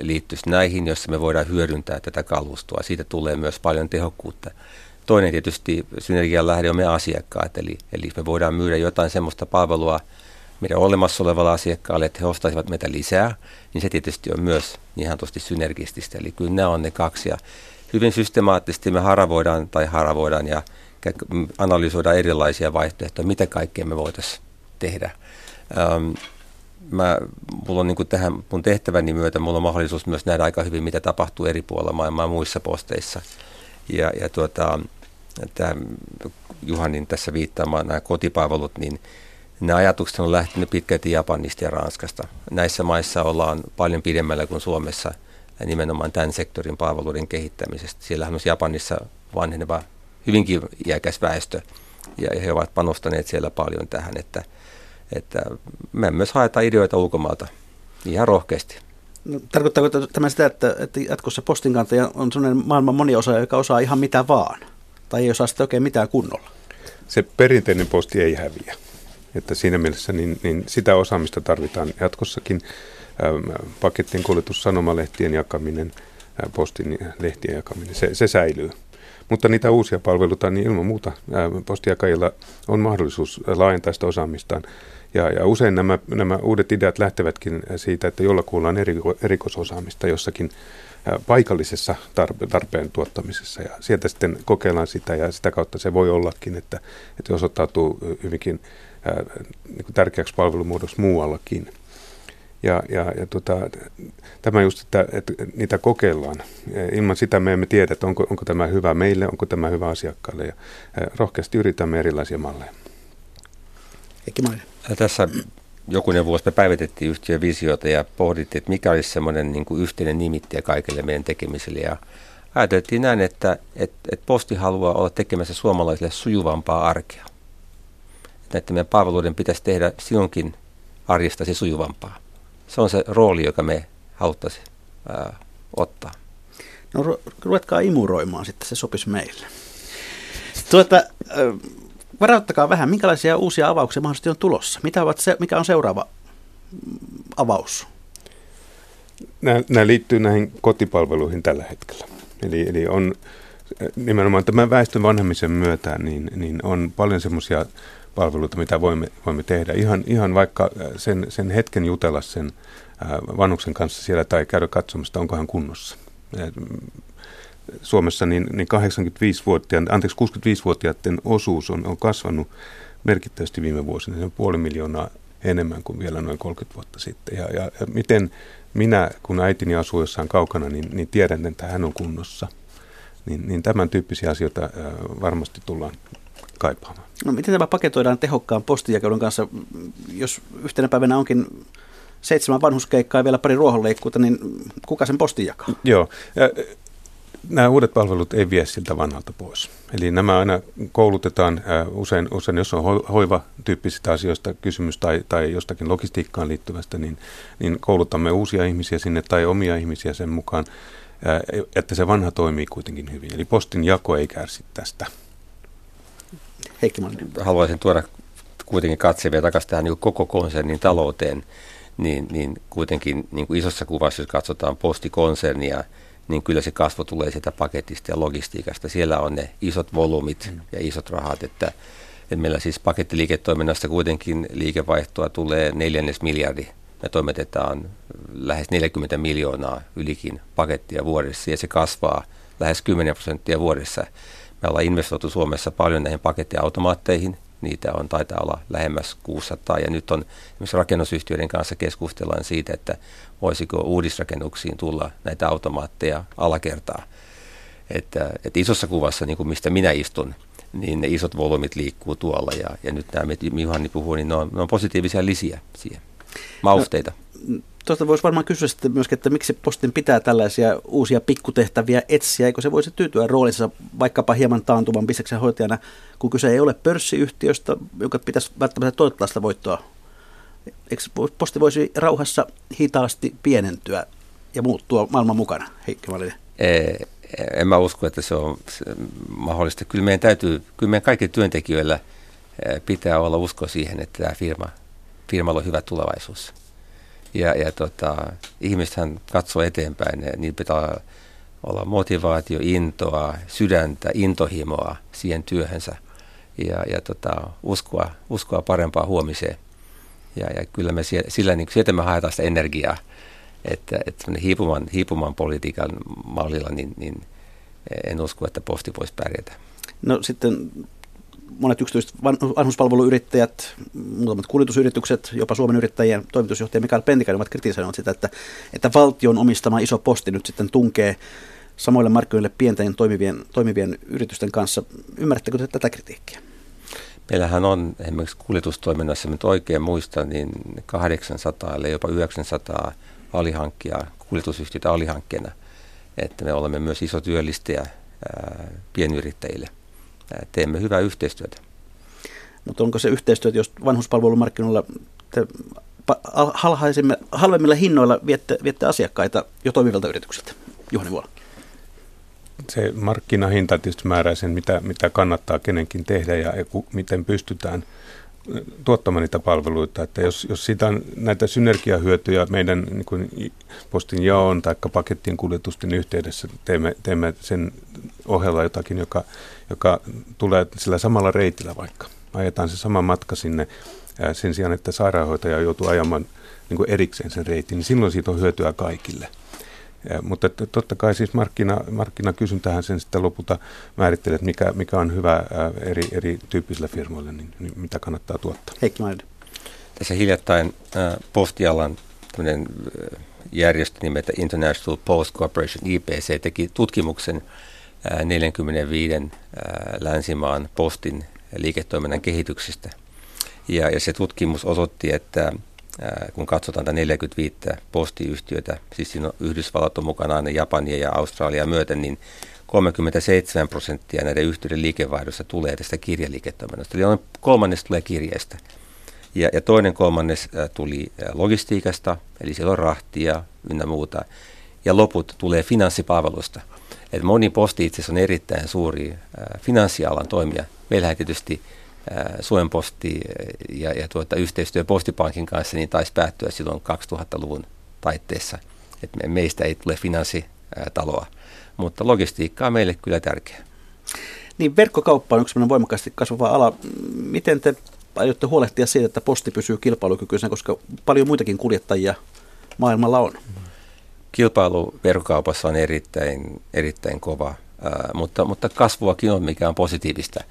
Speaker 4: liittyisi näihin, joissa me voidaan hyödyntää tätä kalustoa. Siitä tulee myös paljon tehokkuutta. Toinen tietysti synergian lähde on meidän asiakkaat, eli, eli me voidaan myydä jotain semmoista palvelua meidän olemassa olevalle asiakkaalle, että he ostaisivat meitä lisää, niin se tietysti on myös ihan tosti synergististä. Eli kyllä nämä on ne kaksi. Ja hyvin systemaattisesti me haravoidaan tai haravoidaan ja analysoidaan erilaisia vaihtoehtoja, mitä kaikkea me voitaisiin tehdä. Ähm, mä, mulla on niin kuin tähän mun tehtäväni myötä, mulla on mahdollisuus myös nähdä aika hyvin, mitä tapahtuu eri puolilla maailmaa muissa posteissa. Ja, ja tuota, tämä Juhanin tässä viittaamaan nämä kotipalvelut, niin nämä ajatukset on lähtenyt pitkälti Japanista ja Ranskasta. Näissä maissa ollaan paljon pidemmällä kuin Suomessa nimenomaan tämän sektorin palveluiden kehittämisestä. Siellä on Japanissa vanheneva hyvinkin iäkäs väestö ja he ovat panostaneet siellä paljon tähän, että, että me myös haetaan ideoita ulkomailta ihan rohkeasti.
Speaker 3: No, tarkoittaako tämä sitä, että, että jatkossa postinkantaja on sellainen maailman moni osa, joka osaa ihan mitä vaan? Tai ei osaa sitten oikein mitään kunnolla?
Speaker 5: Se perinteinen posti ei häviä. Että siinä mielessä niin, niin sitä osaamista tarvitaan jatkossakin. Ähm, pakettien kuljetus, sanomalehtien jakaminen, äh, postin lehtien jakaminen, se, se säilyy. Mutta niitä uusia palveluita, niin ilman muuta äh, postijakajilla on mahdollisuus laajentaa sitä osaamistaan. Ja, ja usein nämä, nämä uudet ideat lähtevätkin siitä, että jollakulla on eriko, erikoisosaamista jossakin paikallisessa tarpe, tarpeen tuottamisessa. Ja sieltä sitten kokeillaan sitä ja sitä kautta se voi ollakin, että, että osoittautuu hyvinkin ää, niin tärkeäksi palvelumuodossa muuallakin. Ja, ja, ja tota, tämä just, että, että niitä kokeillaan. Ilman sitä me emme tiedä, että onko, onko tämä hyvä meille, onko tämä hyvä asiakkaalle. Ja rohkeasti yritämme erilaisia malleja.
Speaker 3: Heikki.
Speaker 4: Tässä jokunen vuosi me päivitettiin yhtiön visiota ja pohdittiin, että mikä olisi semmoinen niin kuin yhteinen nimittäjä kaikille meidän tekemisille. Ja ajateltiin näin, että, että, että posti haluaa olla tekemässä suomalaisille sujuvampaa arkea. Että näiden meidän palveluiden pitäisi tehdä sinunkin arjestasi sujuvampaa. Se on se rooli, joka me haluttaisiin ää, ottaa.
Speaker 3: No ruvetkaa imuroimaan sitten, se sopisi meille. Tuota, varauttakaa vähän, minkälaisia uusia avauksia mahdollisesti on tulossa? Mitä ovat se, mikä on seuraava avaus?
Speaker 5: Nämä, nämä liittyy näihin kotipalveluihin tällä hetkellä. Eli, eli on nimenomaan tämän väestön vanhemmisen myötä, niin, niin on paljon semmoisia palveluita, mitä voimme, voimme tehdä. Ihan, ihan vaikka sen, sen hetken jutella sen vanhuksen kanssa siellä tai käydä katsomassa, onko hän kunnossa. Suomessa niin, niin 85-vuotiaiden, anteeksi 65-vuotiaiden osuus on, on kasvanut merkittävästi viime vuosina. Se on puoli miljoonaa enemmän kuin vielä noin 30 vuotta sitten. Ja, ja, ja miten minä, kun äitini asuu jossain kaukana, niin, niin tiedän, että hän on kunnossa. Niin, niin tämän tyyppisiä asioita varmasti tullaan kaipaamaan.
Speaker 3: No, miten tämä paketoidaan tehokkaan postijakelun kanssa, jos yhtenä päivänä onkin seitsemän vanhuskeikkaa ja vielä pari ruohonleikkuuta, niin kuka sen postin jakaa?
Speaker 5: Joo, ja nämä uudet palvelut ei vie siltä vanhalta pois. Eli nämä aina koulutetaan usein, usein jos on hoiva-tyyppisistä asioista kysymys tai, tai jostakin logistiikkaan liittyvästä, niin, niin koulutamme uusia ihmisiä sinne tai omia ihmisiä sen mukaan, että se vanha toimii kuitenkin hyvin. Eli postin jako ei kärsi tästä.
Speaker 3: Heikki
Speaker 4: Haluaisin tuoda kuitenkin katseen vielä takaisin tähän niin koko konsernin talouteen, niin, niin kuitenkin niin kuin isossa kuvassa, jos katsotaan postikonsernia, niin kyllä se kasvu tulee sitä paketista ja logistiikasta. Siellä on ne isot volyymit mm. ja isot rahat, että, että meillä siis pakettiliiketoiminnasta kuitenkin liikevaihtoa tulee neljännes miljardi. Me toimitetaan lähes 40 miljoonaa ylikin pakettia vuodessa ja se kasvaa lähes 10 prosenttia vuodessa. Me ollaan investoitu Suomessa paljon näihin pakettiautomaatteihin, niitä on taitaa olla lähemmäs 600 ja nyt on esimerkiksi rakennusyhtiöiden kanssa keskustellaan siitä, että voisiko uudisrakennuksiin tulla näitä automaatteja alakertaa. Että, että isossa kuvassa, niin kuin mistä minä istun, niin ne isot volyymit liikkuu tuolla ja, ja nyt nämä, mitä Juhani puhuu, niin ne on, ne on positiivisia lisiä siihen, mausteita.
Speaker 3: No, tuosta voisi varmaan kysyä sitten myöskin, että miksi postin pitää tällaisia uusia pikkutehtäviä etsiä, eikö se voisi tyytyä roolissa vaikkapa hieman taantuvan bisneksen hoitajana, kun kyse ei ole pörssiyhtiöstä, joka pitäisi välttämättä toivottaa sitä voittoa. Eikö posti voisi rauhassa hitaasti pienentyä ja muuttua maailman mukana, Heikki Malinen?
Speaker 4: En mä usko, että se on mahdollista. Kyllä meidän täytyy, kyllä meidän kaikki työntekijöillä pitää olla usko siihen, että tämä firma firmalla on hyvä tulevaisuus. Ja, ja tota, ihmisethän katsoo eteenpäin, ja pitää olla motivaatio, intoa, sydäntä, intohimoa siihen työhönsä ja, ja tota, uskoa, uskoa parempaa huomiseen. Ja, ja kyllä me siellä, sillä niin sieltä me haetaan sitä energiaa, että, että hiipuman, hiipuman politiikan mallilla niin, niin en usko, että posti voisi pärjätä.
Speaker 3: No sitten monet yksityiset vanhuspalveluyrittäjät, muutamat kuljetusyritykset, jopa Suomen yrittäjien toimitusjohtaja Mikael Pentikainen ovat kritisoineet sitä, että, että valtion omistama iso posti nyt sitten tunkee samoille markkinoille pienten toimivien, toimivien yritysten kanssa. Ymmärrättekö te tätä kritiikkiä?
Speaker 4: Meillähän on esimerkiksi kuljetustoiminnassa, nyt oikein muista, niin 800 eli jopa 900 alihankkijaa, kuljetusyhtiöitä alihankkeena. Että me olemme myös iso työllistäjä pienyrittäjille. Teemme hyvää yhteistyötä.
Speaker 3: Mutta onko se yhteistyö, jos vanhuspalvelumarkkinoilla te halvemmilla hinnoilla viette, viette asiakkaita jo toimivilta yrityksiltä? Juhani Vuola
Speaker 5: se markkinahinta tietysti määrää sen, mitä, mitä kannattaa kenenkin tehdä ja, miten pystytään tuottamaan niitä palveluita. Että jos, jos sitä on näitä synergiahyötyjä meidän niin kuin postin jaon tai pakettien kuljetusten yhteydessä teemme, teemme sen ohella jotakin, joka, joka tulee sillä samalla reitillä vaikka. Ajetaan se sama matka sinne sen sijaan, että sairaanhoitaja joutuu ajamaan niin kuin erikseen sen reitin, niin silloin siitä on hyötyä kaikille. Ja, mutta totta kai siis markkina, markkinakysyntähän sen sitten lopulta määrittelee, että mikä, mikä on hyvä eri, eri tyyppisille firmoille, niin, niin mitä kannattaa tuottaa.
Speaker 3: Heikki Maiden.
Speaker 4: Tässä hiljattain postialan järjestö nimeltä International Post Corporation IPC teki tutkimuksen 45 äh, länsimaan postin liiketoiminnan kehityksestä. Ja, ja se tutkimus osoitti, että kun katsotaan tätä 45 postiyhtiötä, siis siinä on Yhdysvallat on mukana aina Japania ja Australia myöten, niin 37 prosenttia näiden yhtiöiden liikevaihdosta tulee tästä kirjaliiketoiminnasta. Eli kolmannes tulee kirjeestä. Ja, ja toinen kolmannes tuli logistiikasta, eli siellä on rahtia ynnä muuta. Ja loput tulee finanssipalvelusta. Et moni posti itse asiassa on erittäin suuri äh, finanssialan toimija. Meillähän tietysti Suomen posti ja, ja tuota, yhteistyö Postipankin kanssa niin taisi päättyä silloin 2000-luvun taitteessa. että meistä ei tule finanssitaloa, mutta logistiikka on meille kyllä tärkeä.
Speaker 3: Niin verkkokauppa on yksi voimakkaasti kasvava ala. Miten te aiotte huolehtia siitä, että posti pysyy kilpailukykyisenä, koska paljon muitakin kuljettajia maailmalla on?
Speaker 4: Kilpailu verkkokaupassa on erittäin, erittäin kova, mutta, mutta kasvuakin on, mikä on positiivista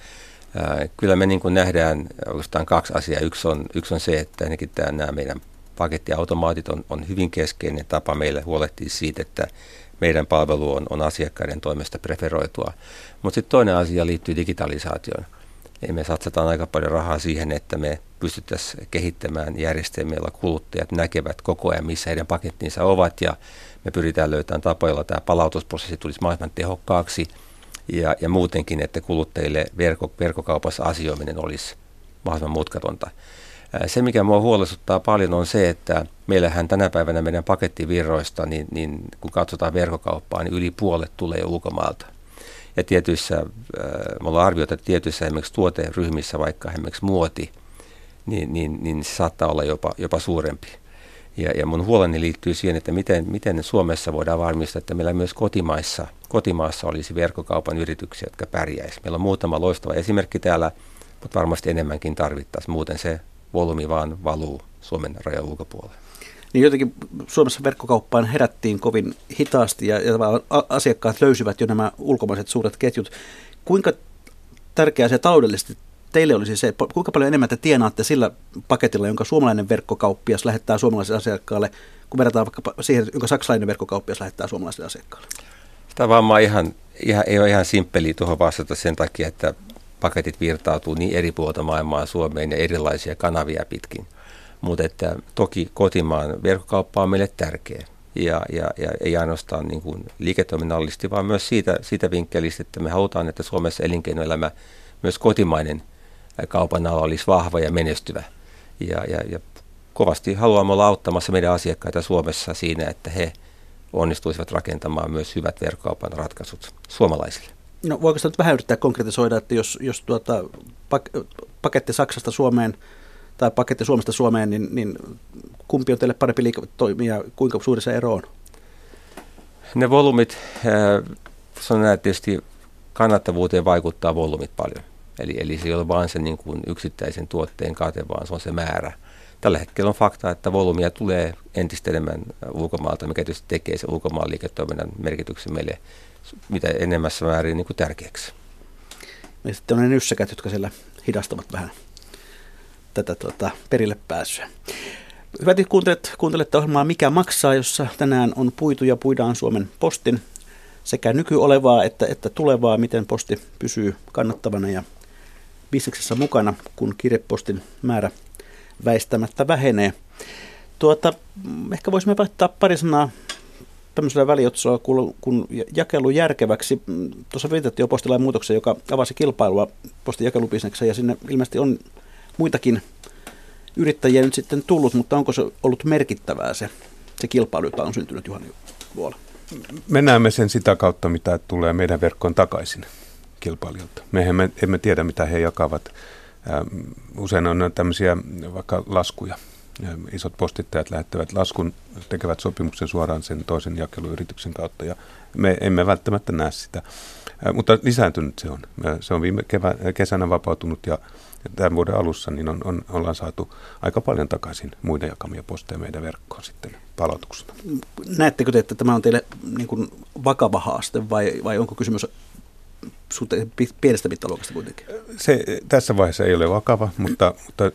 Speaker 4: kyllä me niin kuin nähdään oikeastaan kaksi asiaa. Yksi on, yksi on se, että ainakin tämä, nämä meidän pakettiautomaatit on, on hyvin keskeinen tapa meille huolehtia siitä, että meidän palvelu on, on asiakkaiden toimesta preferoitua. Mutta sitten toinen asia liittyy digitalisaatioon. Eli me satsataan aika paljon rahaa siihen, että me pystyttäisiin kehittämään järjestelmiä, joilla kuluttajat näkevät koko ajan, missä heidän pakettinsa ovat, ja me pyritään löytämään tapoja, joilla tämä palautusprosessi tulisi mahdollisimman tehokkaaksi – ja, ja muutenkin, että kuluttajille verkko, verkkokaupassa asioiminen olisi mahdollisimman mutkatonta. Se, mikä minua huolestuttaa paljon, on se, että meillähän tänä päivänä meidän pakettivirroista, niin, niin kun katsotaan verkkokauppaa, niin yli puolet tulee jo ulkomaalta. Ja tietyissä, me ollaan arvioitu, että tietyissä esimerkiksi tuoteryhmissä, vaikka esimerkiksi muoti, niin, niin, niin se saattaa olla jopa, jopa suurempi. Ja, ja mun huoleni liittyy siihen, että miten, miten Suomessa voidaan varmistaa, että meillä myös kotimaissa, kotimaassa olisi verkkokaupan yrityksiä, jotka pärjäisi. Meillä on muutama loistava esimerkki täällä, mutta varmasti enemmänkin tarvittaisiin. Muuten se volyymi vaan valuu Suomen rajan ulkopuolelle.
Speaker 3: Niin jotenkin Suomessa verkkokauppaan herättiin kovin hitaasti ja, ja asiakkaat löysivät jo nämä ulkomaiset suuret ketjut. Kuinka tärkeää se taloudellisesti teille olisi se, kuinka paljon enemmän te tienaatte sillä paketilla, jonka suomalainen verkkokauppias lähettää suomalaiselle asiakkaalle, kun verrataan vaikka siihen, jonka saksalainen verkkokauppias lähettää suomalaiselle asiakkaalle?
Speaker 4: Tämä vaan ihan, ihan, ei ole ihan simppeli tuohon vastata sen takia, että paketit virtautuu niin eri puolta maailmaa Suomeen ja erilaisia kanavia pitkin. Mutta että toki kotimaan verkkokauppa on meille tärkeä. Ja, ja, ja ei ainoastaan niin kuin liiketoiminnallisesti, vaan myös siitä, siitä vinkkelistä, että me halutaan, että Suomessa elinkeinoelämä, myös kotimainen kaupan ala olisi vahva ja menestyvä. Ja, ja, ja kovasti haluamme olla auttamassa meidän asiakkaita Suomessa siinä, että he onnistuisivat rakentamaan myös hyvät verkkokaupan ratkaisut suomalaisille.
Speaker 3: No voiko sitä nyt vähän yrittää konkretisoida, että jos, jos tuota, pak, paketti Saksasta Suomeen tai paketti Suomesta Suomeen, niin, niin kumpi on teille parempi liiketoimia, kuinka suuri se ero on?
Speaker 4: Ne volyymit, se on näin, tietysti kannattavuuteen vaikuttaa volyymit paljon. Eli, eli se ei ole vain se niin kuin yksittäisen tuotteen kate, vaan se on se määrä. Tällä hetkellä on fakta, että volyymia tulee entistä enemmän ulkomaalta, mikä tietysti tekee se ulkomaan liiketoiminnan merkityksen meille mitä enemmässä määrin niin kuin tärkeäksi.
Speaker 3: Ja sitten on ne nyssäkät, jotka siellä hidastavat vähän tätä tuota, perille pääsyä. Hyvät kuuntelet, kuuntelette ohjelmaa Mikä maksaa, jossa tänään on puitu ja puidaan Suomen postin sekä nykyolevaa että, että tulevaa, miten posti pysyy kannattavana ja bisneksessä mukana, kun kirjepostin määrä väistämättä vähenee. Tuota, ehkä voisimme vaihtaa pari sanaa tämmöisellä väliotsolla kun, kun jakelu järkeväksi. Tuossa viitattiin jo postilain muutoksen, joka avasi kilpailua postin jakelubisnekseen ja sinne ilmeisesti on muitakin yrittäjiä nyt sitten tullut, mutta onko se ollut merkittävää se, se kilpailu, jota on syntynyt Juhani Vuola?
Speaker 5: Me näemme sen sitä kautta, mitä tulee meidän verkkoon takaisin kilpailijoilta. Me emme tiedä, mitä he jakavat. Usein on tämmöisiä vaikka laskuja. Isot postittajat lähettävät laskun, tekevät sopimuksen suoraan sen toisen jakeluyrityksen kautta ja me emme välttämättä näe sitä. Mutta lisääntynyt se on. Se on viime kevään, kesänä vapautunut ja tämän vuoden alussa niin on, on, ollaan saatu aika paljon takaisin muiden jakamia posteja meidän verkkoon sitten palautuksena.
Speaker 3: Näettekö te, että tämä on teille niin kuin vakava haaste vai, vai onko kysymys pienestä mittaluokasta kuitenkin?
Speaker 5: Se tässä vaiheessa ei ole vakava, mutta, mutta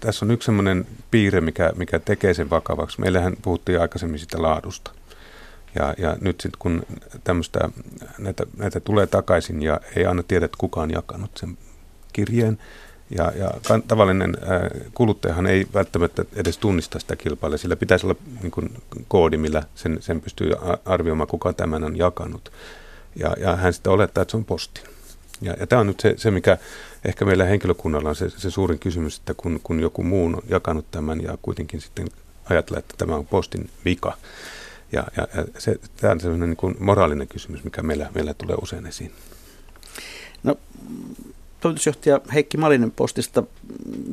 Speaker 5: tässä on yksi sellainen piirre, mikä, mikä tekee sen vakavaksi. Meillähän puhuttiin aikaisemmin sitä laadusta. Ja, ja nyt sitten kun näitä, näitä tulee takaisin ja ei aina tiedä, että kuka on jakanut sen kirjeen, ja, ja tavallinen kuluttajahan ei välttämättä edes tunnista sitä kilpailua. Sillä pitäisi olla niin kuin, koodi, millä sen, sen pystyy arvioimaan, kuka tämän on jakanut. Ja, ja hän sitten olettaa, että se on posti. Ja, ja tämä on nyt se, se, mikä ehkä meillä henkilökunnalla on se, se suurin kysymys, että kun, kun joku muu on jakanut tämän ja kuitenkin sitten ajattelee, että tämä on postin vika. Ja, ja, ja se, tämä on sellainen niin kuin moraalinen kysymys, mikä meillä, meillä tulee usein esiin.
Speaker 3: No toimitusjohtaja Heikki Malinen postista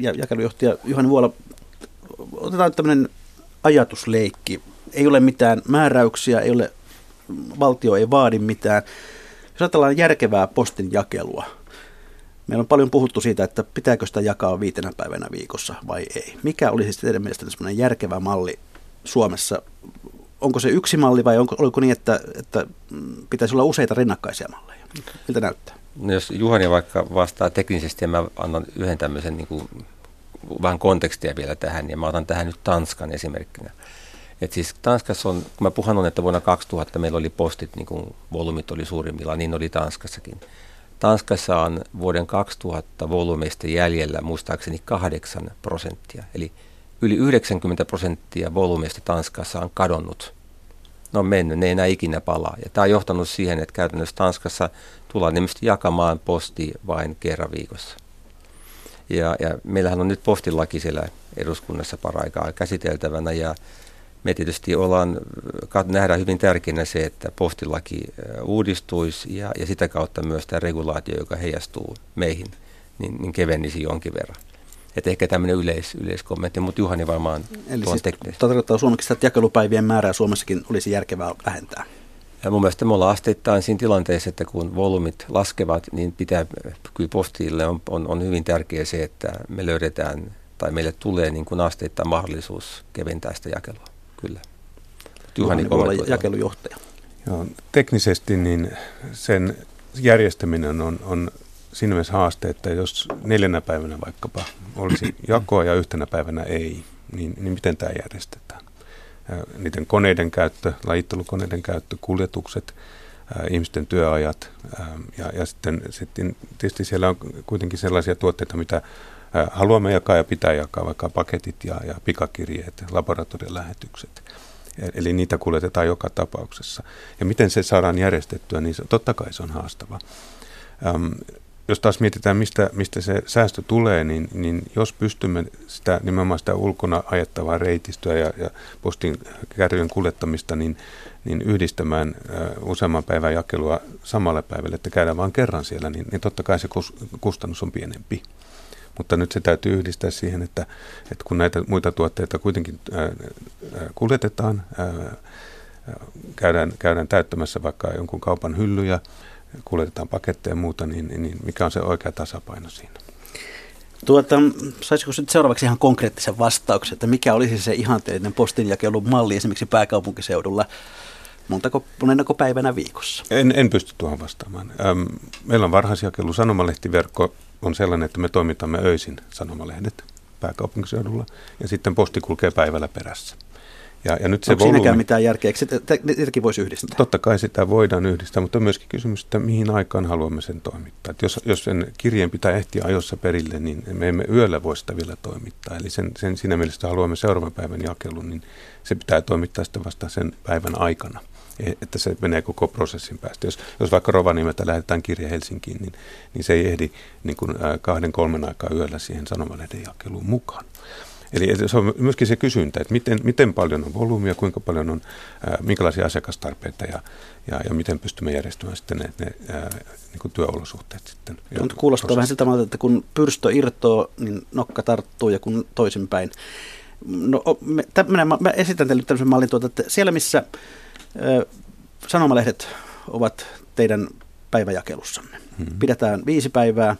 Speaker 3: ja jakelujohtaja Juhani Vuola, otetaan tämmöinen ajatusleikki. Ei ole mitään määräyksiä, ei ole, valtio ei vaadi mitään. Jos ajatellaan järkevää postin jakelua, meillä on paljon puhuttu siitä, että pitääkö sitä jakaa viitenä päivänä viikossa vai ei. Mikä olisi sitten teidän mielestä järkevä malli Suomessa? Onko se yksi malli vai onko, oliko niin, että, että pitäisi olla useita rinnakkaisia malleja? Miltä näyttää?
Speaker 4: No jos Juhani vaikka vastaa teknisesti ja mä annan yhden tämmöisen niin kuin, vähän kontekstia vielä tähän, niin mä otan tähän nyt Tanskan esimerkkinä. Et siis Tanskassa on, kun mä puhun, että vuonna 2000 meillä oli postit, niin kuin volyymit oli suurimmillaan, niin oli Tanskassakin. Tanskassa on vuoden 2000 volyymeista jäljellä muistaakseni 8 prosenttia. Eli yli 90 prosenttia volyymeista Tanskassa on kadonnut ne on mennyt, ne ei enää ikinä palaa. Ja tämä on johtanut siihen, että käytännössä Tanskassa tullaan nimesti jakamaan posti vain kerran viikossa. Ja, ja meillähän on nyt postilaki siellä eduskunnassa paraikaa käsiteltävänä ja me tietysti ollaan, nähdään hyvin tärkeänä se, että postilaki uudistuisi ja, ja sitä kautta myös tämä regulaatio, joka heijastuu meihin, niin, niin kevenisi jonkin verran. Että ehkä tämmöinen yleis, yleiskommentti, mutta Juhani varmaan
Speaker 3: Eli siis tarkoittaa suomeksi, että jakelupäivien määrää Suomessakin olisi järkevää vähentää.
Speaker 4: Ja mun mielestä me ollaan asteittain siinä tilanteessa, että kun volyymit laskevat, niin pitää, kyllä postille on, on, on hyvin tärkeää se, että me löydetään tai meille tulee niin kuin asteittain mahdollisuus keventää sitä jakelua. Kyllä.
Speaker 3: Juhani, Juhani jakelujohtaja.
Speaker 5: Joo, teknisesti niin sen järjestäminen on, on siinä mielessä haaste, että jos neljänä päivänä vaikkapa olisi jakoa ja yhtenä päivänä ei, niin, niin miten tämä järjestetään? Niiden koneiden käyttö, lajittelukoneiden käyttö, kuljetukset, ihmisten työajat ja, ja sitten, sitten tietysti siellä on kuitenkin sellaisia tuotteita, mitä haluamme jakaa ja pitää jakaa, vaikka paketit ja, ja pikakirjeet, laboratoriolähetykset. E, eli niitä kuljetetaan joka tapauksessa. Ja miten se saadaan järjestettyä, niin se, totta kai se on haastava jos taas mietitään, mistä, mistä se säästö tulee, niin, niin jos pystymme sitä nimenomaan sitä ulkona ajettavaa reitistöä ja, ja postin kärryjen kuljettamista, niin, niin yhdistämään uh, useamman päivän jakelua samalle päivälle, että käydään vain kerran siellä, niin, niin totta kai se kustannus on pienempi. Mutta nyt se täytyy yhdistää siihen, että, että kun näitä muita tuotteita kuitenkin ää, kuljetetaan, ää, käydään, käydään täyttämässä vaikka jonkun kaupan hyllyjä, kuljetetaan paketteja ja muuta, niin, niin mikä on se oikea tasapaino siinä?
Speaker 3: Tuota, saisiko nyt seuraavaksi ihan konkreettisen vastauksen, että mikä olisi se ihanteellinen postinjakelun malli esimerkiksi pääkaupunkiseudulla? Montako, monennako päivänä viikossa?
Speaker 5: En, en pysty tuohon vastaamaan. Öm, meillä on varhaisjakelu, sanomalehtiverkko on sellainen, että me toimitamme öisin sanomalehdet pääkaupunkiseudulla ja sitten posti kulkee päivällä perässä.
Speaker 3: Ja, ja nyt se Onko volyymi, siinäkään mitään järkeä? Eikö niitäkin voisi yhdistää?
Speaker 5: Totta kai sitä voidaan yhdistää, mutta on myöskin kysymys, että mihin aikaan haluamme sen toimittaa. Jos, jos sen kirjeen pitää ehtiä ajossa perille, niin me emme yöllä voi sitä vielä toimittaa. Eli sen, sen siinä mielessä haluamme seuraavan päivän jakelun, niin se pitää toimittaa sitten vasta sen päivän aikana että se menee koko prosessin päästä. Jos, jos vaikka Rovaniemeltä lähdetään kirje Helsinkiin, niin, niin se ei ehdi niin kuin kahden, kolmen aikaa yöllä siihen sanomalehden jakeluun mukaan. Eli se on myöskin se kysyntä, että miten, miten paljon on volyymia, kuinka paljon on, ää, minkälaisia asiakastarpeita ja, ja, ja miten pystymme järjestämään sitten ne, ne ää, niin kuin työolosuhteet sitten.
Speaker 3: Mutta kuulostaa vähän siltä että kun pyrstö irtoo, niin nokka tarttuu ja kun toisinpäin. No, me, tämmönen, mä esitän teille tämmöisen mallin, tuota, että siellä missä sanomalehdet ovat teidän päiväjakelussanne, hmm. pidetään viisi päivää.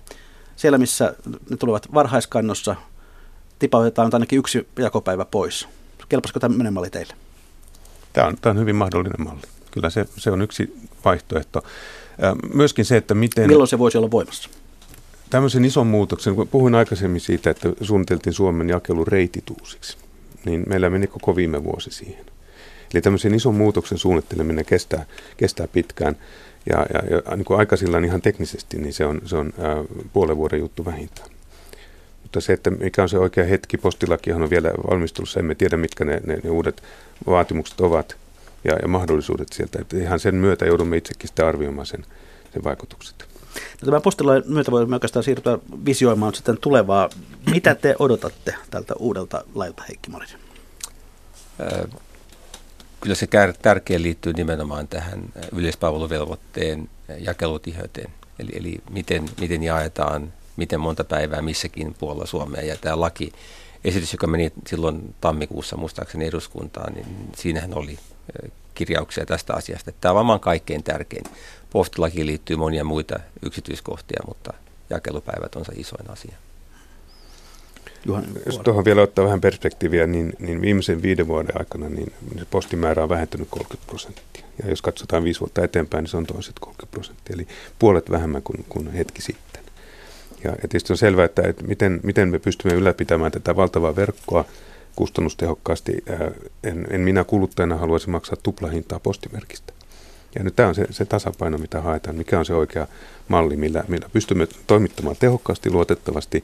Speaker 3: Siellä missä ne tulevat varhaiskannossa, tipautetaan ainakin yksi jakopäivä pois. Kelpasiko tämmöinen malli teille?
Speaker 5: Tämä on, tämä on hyvin mahdollinen malli. Kyllä se, se on yksi vaihtoehto. Myöskin se, että miten...
Speaker 3: Milloin se voisi olla voimassa?
Speaker 5: Tämmöisen ison muutoksen, kun puhuin aikaisemmin siitä, että suunniteltiin Suomen jakelu reitituusiksi, niin meillä meni koko viime vuosi siihen. Eli tämmöisen ison muutoksen suunnitteleminen kestää, kestää pitkään. Ja, ja, ja niin kuin aikaisillaan ihan teknisesti, niin se on, se on ää, puolen vuoden juttu vähintään. Mutta se, että mikä on se oikea hetki, postilakihan on vielä valmistelussa, emme tiedä mitkä ne, ne, ne uudet vaatimukset ovat ja, ja mahdollisuudet sieltä. Että ihan sen myötä joudumme itsekin sitten arvioimaan sen, sen vaikutukset.
Speaker 3: No, tämän postilain myötä voimme oikeastaan siirtyä visioimaan sitten tulevaa. Mitä te odotatte tältä uudelta lailta, Heikki Marinen?
Speaker 4: Kyllä se tärkeä liittyy nimenomaan tähän yleispalveluvelvoitteen jakelutiheyteen. Eli, eli miten, miten jaetaan miten monta päivää missäkin puolella Suomea. Ja tämä laki, esitys, joka meni silloin tammikuussa muistaakseni eduskuntaan, niin siinähän oli kirjauksia tästä asiasta. Tämä on varmaan kaikkein tärkein. Postilakiin liittyy monia muita yksityiskohtia, mutta jakelupäivät on se isoin asia.
Speaker 5: Jos tuohon vielä ottaa vähän perspektiiviä, niin, niin viimeisen viiden vuoden aikana niin postimäärä on vähentynyt 30 prosenttia. Ja jos katsotaan viisi vuotta eteenpäin, niin se on toiset 30 prosenttia, eli puolet vähemmän kuin, kuin hetki sitten. Ja, tietysti on selvää, että, että miten, miten me pystymme ylläpitämään tätä valtavaa verkkoa kustannustehokkaasti. En, en minä kuluttajana haluaisi maksaa tuplahintaa postimerkistä. Ja nyt tämä on se, se tasapaino, mitä haetaan, mikä on se oikea malli, millä, millä pystymme toimittamaan tehokkaasti, luotettavasti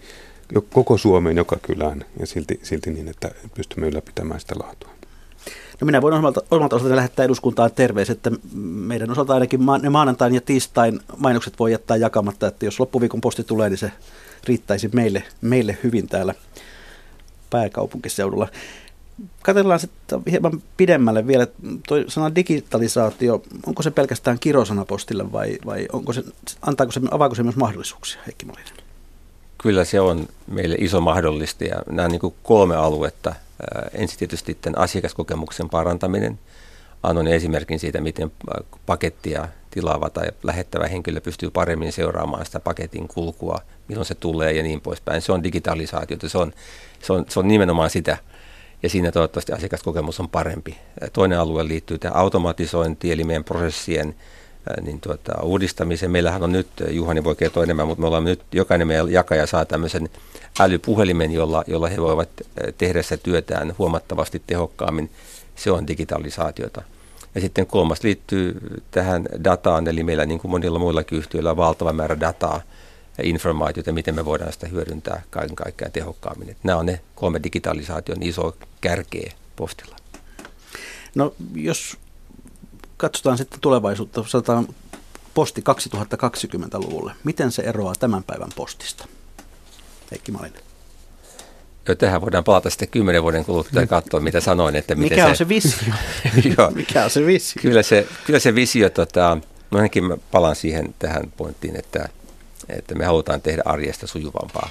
Speaker 5: koko Suomeen, joka kylään ja silti, silti niin, että pystymme ylläpitämään sitä laatua.
Speaker 3: No minä voin omalta, omalta osalta lähettää eduskuntaan terveiset, että meidän osalta ainakin ma- ne maanantain ja tiistain mainokset voi jättää jakamatta, että jos loppuviikon posti tulee, niin se riittäisi meille, meille hyvin täällä pääkaupunkiseudulla. Katsellaan sitten hieman pidemmälle vielä. Tuo sana digitalisaatio, onko se pelkästään kirosana postille vai, vai onko se, antaako se, avaako se myös mahdollisuuksia, Heikki Malinen?
Speaker 4: Kyllä se on meille iso mahdollistaja. Nämä niin kolme aluetta ensin tietysti tämän asiakaskokemuksen parantaminen. Annoin esimerkin siitä, miten pakettia tilaava tai lähettävä henkilö pystyy paremmin seuraamaan sitä paketin kulkua, milloin se tulee ja niin poispäin. Se on digitalisaatiota, se on, se on, se on nimenomaan sitä. Ja siinä toivottavasti asiakaskokemus on parempi. Toinen alue liittyy tähän automatisointiin, eli meidän prosessien niin tuota, uudistamiseen. Meillähän on nyt, Juhani voi kertoa enemmän, mutta me ollaan nyt, jokainen meidän jakaja saa tämmöisen älypuhelimen, jolla, jolla he voivat tehdä se työtään huomattavasti tehokkaammin. Se on digitalisaatiota. Ja sitten kolmas liittyy tähän dataan, eli meillä niin kuin monilla muillakin yhtiöillä on valtava määrä dataa ja informaatiota, miten me voidaan sitä hyödyntää kaiken kaikkiaan tehokkaammin. Että nämä on ne kolme digitalisaation iso kärkeä postilla.
Speaker 3: No jos katsotaan sitten tulevaisuutta, sanotaan posti 2020-luvulle. Miten se eroaa tämän päivän postista? Heikki Malinen.
Speaker 4: Jo, tähän voidaan palata sitten kymmenen vuoden kuluttua ja katsoa, mitä sanoin. Että
Speaker 3: Mikä miten on se, se visio? Joo. Mikä on se visio?
Speaker 4: Kyllä se, kyllä se visio, tota, no ainakin mä palaan siihen tähän pointtiin, että että me halutaan tehdä arjesta sujuvampaa.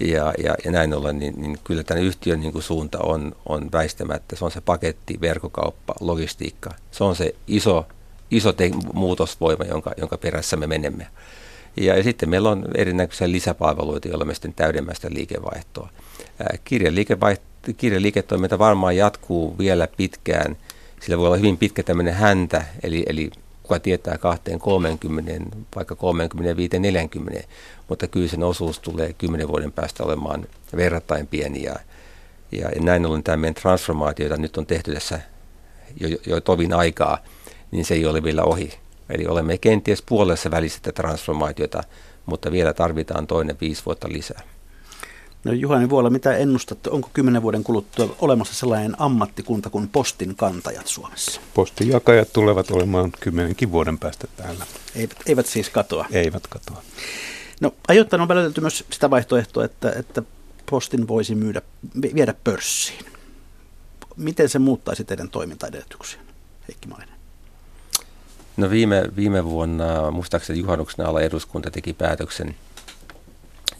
Speaker 4: Ja, ja, ja näin ollen, niin, niin kyllä tämän yhtiön niin kuin suunta on, on väistämättä. Se on se paketti, verkkokauppa, logistiikka. Se on se iso, iso te- muutosvoima, jonka, jonka perässä me menemme. Ja, ja sitten meillä on erinäköisiä lisäpalveluita, joilla me sitten täydemmästä liikevaihtoa. Kirjaliiketoiminta varmaan jatkuu vielä pitkään. Sillä voi olla hyvin pitkä tämmöinen häntä, eli, eli kuka tietää 2-30, vaikka 35-40, mutta kyllä sen osuus tulee 10 vuoden päästä olemaan verrattain pieni. Ja, ja näin ollen tämä meidän transformaatio, jota nyt on tehty tässä jo, jo, jo tovin aikaa, niin se ei ole vielä ohi. Eli olemme kenties puolessa välissä tätä transformaatiota, mutta vielä tarvitaan toinen viisi vuotta lisää.
Speaker 3: No Juhani Vuola, mitä ennustatte? Onko kymmenen vuoden kuluttua olemassa sellainen ammattikunta kuin postin kantajat Suomessa?
Speaker 5: Postin jakajat tulevat olemaan kymmenenkin vuoden päästä täällä.
Speaker 3: Eivät, eivät siis katoa?
Speaker 5: Eivät katoa.
Speaker 3: No ajoittain on välitelty myös sitä vaihtoehtoa, että, että postin voisi myydä, viedä pörssiin. Miten se muuttaisi teidän toimintaedellytyksiä, Heikki Malinen?
Speaker 4: No viime, viime vuonna, muistaakseni juhannuksen alla eduskunta teki päätöksen,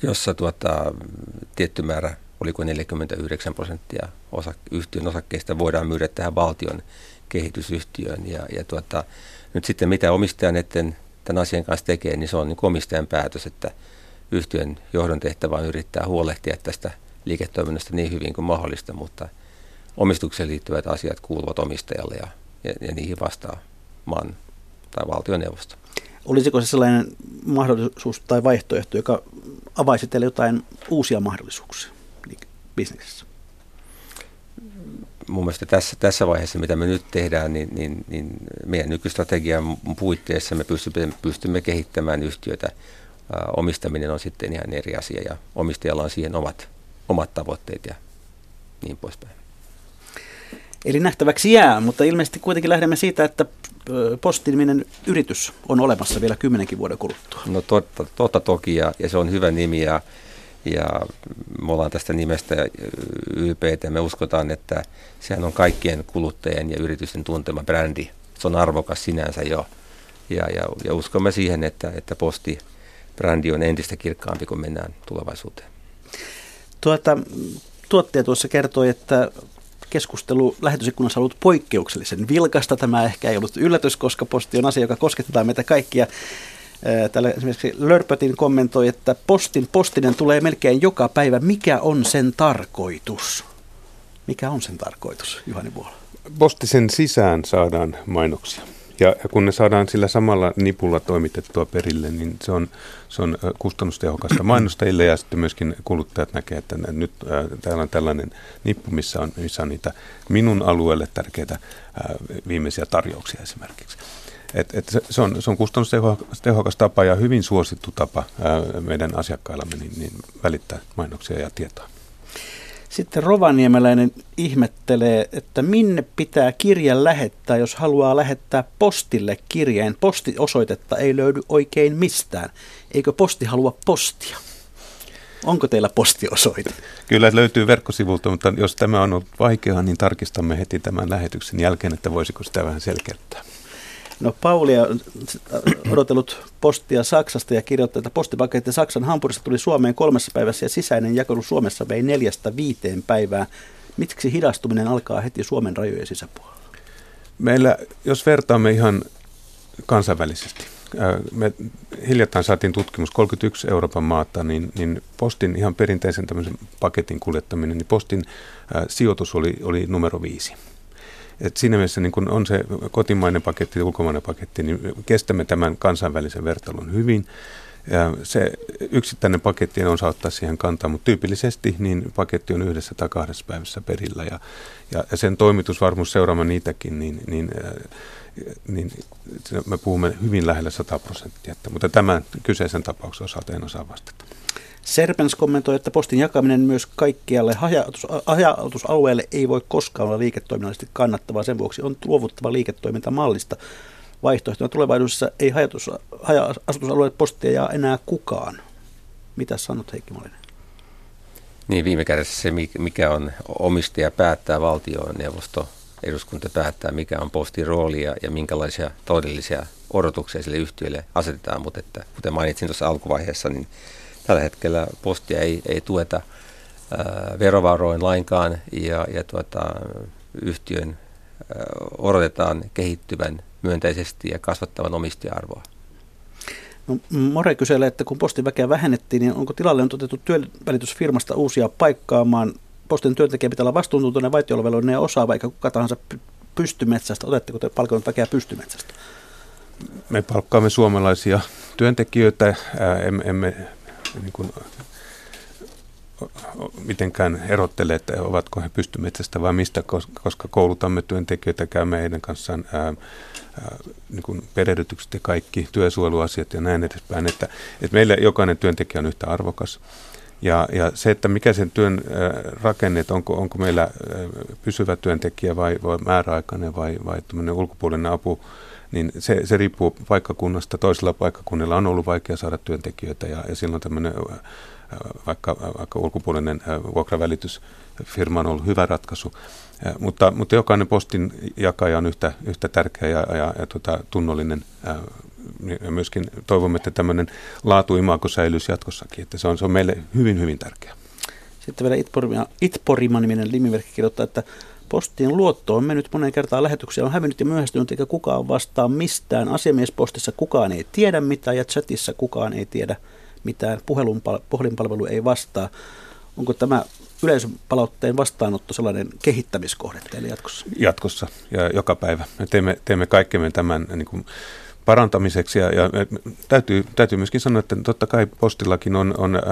Speaker 4: jossa tuota, tietty määrä, oliko 49 prosenttia osa, yhtiön osakkeista voidaan myydä tähän valtion kehitysyhtiöön. Ja, ja tuota, nyt sitten mitä omistaja näiden, tämän asian kanssa tekee, niin se on niin omistajan päätös, että yhtiön johdon tehtävä on yrittää huolehtia tästä liiketoiminnasta niin hyvin kuin mahdollista, mutta omistukseen liittyvät asiat kuuluvat omistajalle ja, ja, ja niihin vastaa maan tai valtioneuvosto.
Speaker 3: Olisiko se sellainen mahdollisuus tai vaihtoehto, joka avaisi teille jotain uusia mahdollisuuksia bisneksessä?
Speaker 4: Mun mielestä tässä, tässä vaiheessa, mitä me nyt tehdään, niin, niin, niin meidän nykystrategian puitteissa me pystymme, pystymme kehittämään yhtiötä. omistaminen on sitten ihan eri asia ja omistajalla on siihen omat, omat tavoitteet ja niin poispäin.
Speaker 3: Eli nähtäväksi jää, mutta ilmeisesti kuitenkin lähdemme siitä, että postiniminen yritys on olemassa vielä kymmenenkin vuoden kuluttua.
Speaker 4: No totta, totta toki ja, ja se on hyvä nimi ja, ja me ollaan tästä nimestä ylpeitä. Me uskotaan, että sehän on kaikkien kuluttajien ja yritysten tuntema brändi. Se on arvokas sinänsä jo ja, ja, ja uskomme siihen, että, että posti brändi on entistä kirkkaampi, kun mennään tulevaisuuteen.
Speaker 3: Tuota, tuottaja tuossa kertoi, että keskustelu lähetysikkunassa ollut poikkeuksellisen vilkasta. Tämä ehkä ei ollut yllätys, koska posti on asia, joka koskettaa meitä kaikkia. Täällä esimerkiksi Lörpötin kommentoi, että postin postinen tulee melkein joka päivä. Mikä on sen tarkoitus? Mikä on sen tarkoitus, Juhani Vuola?
Speaker 5: Postisen sisään saadaan mainoksia. Ja, ja kun ne saadaan sillä samalla nipulla toimitettua perille, niin se on, se on kustannustehokasta mainostajille ja sitten myöskin kuluttajat näkee, että nyt äh, täällä on tällainen nippu, missä on, missä on niitä minun alueelle tärkeitä äh, viimeisiä tarjouksia esimerkiksi. Et, et se, se, on, se on kustannustehokas tapa ja hyvin suosittu tapa meidän asiakkaillamme niin, niin välittää mainoksia ja tietoa.
Speaker 3: Sitten Rovaniemeläinen ihmettelee, että minne pitää kirjan lähettää, jos haluaa lähettää postille kirjeen. Postiosoitetta ei löydy oikein mistään. Eikö posti halua postia? Onko teillä postiosoite?
Speaker 5: Kyllä löytyy verkkosivulta, mutta jos tämä on ollut vaikeaa, niin tarkistamme heti tämän lähetyksen jälkeen, että voisiko sitä vähän selkeyttää.
Speaker 3: No Paulia on odotellut postia Saksasta ja kirjoittaa, että postipaketti Saksan Hampurista tuli Suomeen kolmessa päivässä ja sisäinen jakelu Suomessa vei neljästä viiteen päivää. Miksi hidastuminen alkaa heti Suomen rajojen sisäpuolella?
Speaker 5: Meillä, jos vertaamme ihan kansainvälisesti, me hiljattain saatiin tutkimus 31 Euroopan maata, niin, niin postin ihan perinteisen tämmöisen paketin kuljettaminen, niin postin sijoitus oli, oli numero viisi. Et siinä mielessä niin kun on se kotimainen paketti ja ulkomainen paketti, niin kestämme tämän kansainvälisen vertailun hyvin. Ja se yksittäinen paketti on saa ottaa siihen kantaa, mutta tyypillisesti niin paketti on yhdessä tai kahdessa päivässä perillä ja, ja, sen toimitusvarmuus seuraamaan niitäkin, niin, niin, niin me puhumme hyvin lähellä 100 prosenttia, mutta tämän kyseisen tapauksen osalta en osaa vastata.
Speaker 3: Serpens kommentoi, että postin jakaminen myös kaikkialle haja-asutusalueelle ei voi koskaan olla liiketoiminnallisesti kannattavaa. Sen vuoksi on luovuttava liiketoimintamallista. Vaihtoehtona tulevaisuudessa ei haja-asutusalueelle postia jaa enää kukaan. Mitä sanot Heikki Malinen?
Speaker 4: Niin viime kädessä se, mikä on omistaja päättää valtioneuvosto eduskunta päättää, mikä on postin rooli ja, ja minkälaisia todellisia odotuksia sille yhtiölle asetetaan. Mutta että, kuten mainitsin tuossa alkuvaiheessa, niin tällä hetkellä postia ei, ei tueta ää, verovaroin lainkaan ja, ja tuota, yhtiön ää, odotetaan kehittyvän myönteisesti ja kasvattavan omistaja-arvoa.
Speaker 3: No, More kyselee, että kun postin väkeä vähennettiin, niin onko tilalle on otettu työnvälitysfirmasta uusia paikkaamaan? Postin työntekijä pitää olla vastuuntuntoinen, vaitiolovelvollinen ja osaava, eikä kuka tahansa pystymetsästä. Otetteko te palkannut väkeä pystymetsästä?
Speaker 5: Me palkkaamme suomalaisia työntekijöitä, emme, emme niin kuin, mitenkään erottele, että ovatko he pystymetsästä vai mistä, koska koulutamme työntekijöitä, käymme heidän kanssaan ää, ää, niin kuin perehdytykset ja kaikki työsuojeluasiat ja näin edespäin, että, että meillä jokainen työntekijä on yhtä arvokas. Ja, ja se, että mikä sen työn rakenne, että onko, onko meillä pysyvä työntekijä vai, vai määräaikainen vai, vai ulkopuolinen apu, niin se, se riippuu paikkakunnasta. Toisella paikkakunnilla on ollut vaikea saada työntekijöitä ja, ja silloin tämmöinen vaikka, vaikka ulkopuolinen vuokravälitysfirma on ollut hyvä ratkaisu. Mutta, mutta jokainen postin jakaja on yhtä, yhtä tärkeä ja, ja, ja tota, tunnollinen. Ja myöskin toivomme, että tämmöinen laatuimaako säilyisi jatkossakin. Että se, on, se on meille hyvin, hyvin tärkeää.
Speaker 3: Sitten vielä Itporima-niminen limimerkki kirjoittaa, että Postien luotto on mennyt moneen kertaan lähetyksiä, on hävinnyt ja myöhästynyt, eikä kukaan vastaa mistään. Asiamiespostissa kukaan ei tiedä mitään ja chatissa kukaan ei tiedä mitään. Puhelun, puhelinpalvelu ei vastaa. Onko tämä yleisön palautteen vastaanotto sellainen kehittämiskohde teille jatkossa?
Speaker 5: Jatkossa ja joka päivä. Me teemme, teemme kaikkemme tämän niin kuin parantamiseksi. Ja, ja täytyy, täytyy myöskin sanoa, että totta kai postillakin on, on ää,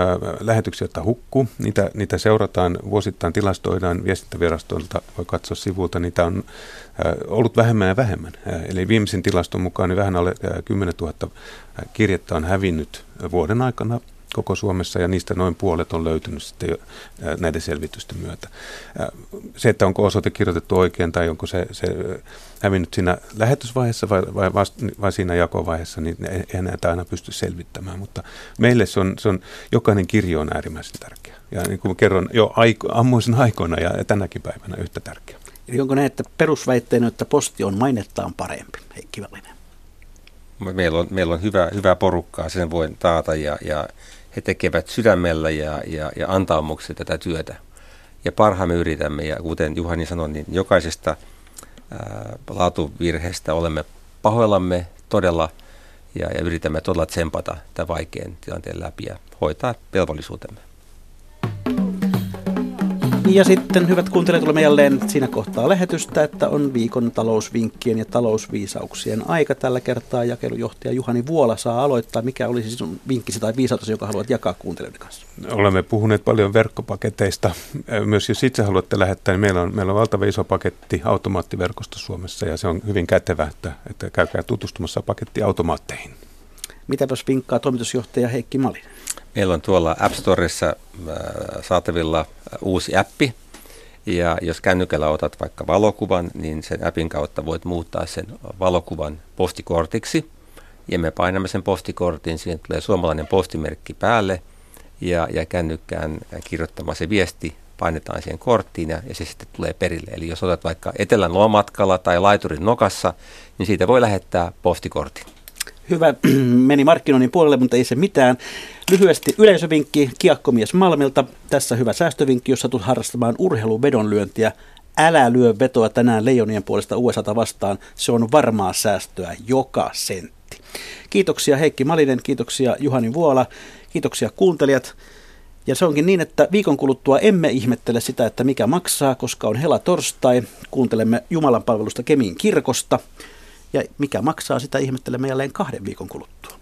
Speaker 5: lähetyksiä, jotka hukkuu. Niitä, niitä seurataan, vuosittain tilastoidaan viestintävirastolta, voi katsoa sivulta. Niitä on ää, ollut vähemmän ja vähemmän. Ää, eli viimeisen tilaston mukaan niin vähän alle ää, 10 000 kirjettä on hävinnyt vuoden aikana koko Suomessa ja niistä noin puolet on löytynyt sitten jo näiden selvitysten myötä. Se, että onko osoite kirjoitettu oikein tai onko se, se hävinnyt siinä lähetysvaiheessa vai, vai, vast, vai siinä jakovaiheessa, niin eihän näitä aina pysty selvittämään, mutta meille se on, se on jokainen kirjo on äärimmäisen tärkeä. Ja niin kuin kerron jo aiko, ammoisen aikoina ja tänäkin päivänä yhtä tärkeä.
Speaker 3: Eli onko näin, että perusväitteenä, että posti on mainettaan parempi, Heikki Välinen?
Speaker 4: Meillä on, meillä on hyvä, hyvä porukkaa, sen voin taata ja, ja he tekevät sydämellä ja, ja, ja antaumuksella tätä työtä. Ja parhaamme yritämme, ja kuten Juhani sanoi, niin jokaisesta ää, laatuvirheestä olemme pahoillamme todella ja, ja yritämme todella tsempata tämän vaikean tilanteen läpi ja hoitaa velvollisuutemme.
Speaker 3: Ja sitten, hyvät kuuntelijat, tulemme jälleen siinä kohtaa lähetystä, että on viikon talousvinkkien ja talousviisauksien aika tällä kertaa. Jakelujohtaja Juhani Vuola saa aloittaa. Mikä olisi sinun vinkkisi tai viisautasi, joka haluat jakaa kuuntelijoiden kanssa?
Speaker 5: Olemme puhuneet paljon verkkopaketeista. Myös jos itse haluatte lähettää, niin meillä on, meillä on valtava iso paketti automaattiverkosto Suomessa ja se on hyvin kätevä, että, että käykää tutustumassa pakettiautomaatteihin.
Speaker 3: Mitäpäs vinkkaa toimitusjohtaja Heikki Malinen?
Speaker 4: Meillä on tuolla App Storessa äh, saatavilla äh, uusi appi, ja jos kännykällä otat vaikka valokuvan, niin sen appin kautta voit muuttaa sen valokuvan postikortiksi. Ja me painamme sen postikortin, siihen tulee suomalainen postimerkki päälle, ja, ja kännykkään kirjoittama se viesti painetaan siihen korttiin ja, ja se sitten tulee perille. Eli jos otat vaikka etelän lomatkalla tai laiturin nokassa, niin siitä voi lähettää postikortin
Speaker 3: hyvä, meni markkinoinnin puolelle, mutta ei se mitään. Lyhyesti yleisövinkki Kiakkomies Malmilta. Tässä hyvä säästövinkki, jos satut harrastamaan urheiluvedonlyöntiä. Älä lyö vetoa tänään leijonien puolesta USAta vastaan. Se on varmaa säästöä joka sentti. Kiitoksia Heikki Malinen, kiitoksia Juhani Vuola, kiitoksia kuuntelijat. Ja se onkin niin, että viikon kuluttua emme ihmettele sitä, että mikä maksaa, koska on hela torstai. Kuuntelemme Jumalan palvelusta Kemin kirkosta. Ja mikä maksaa, sitä ihmettelemme jälleen kahden viikon kuluttua.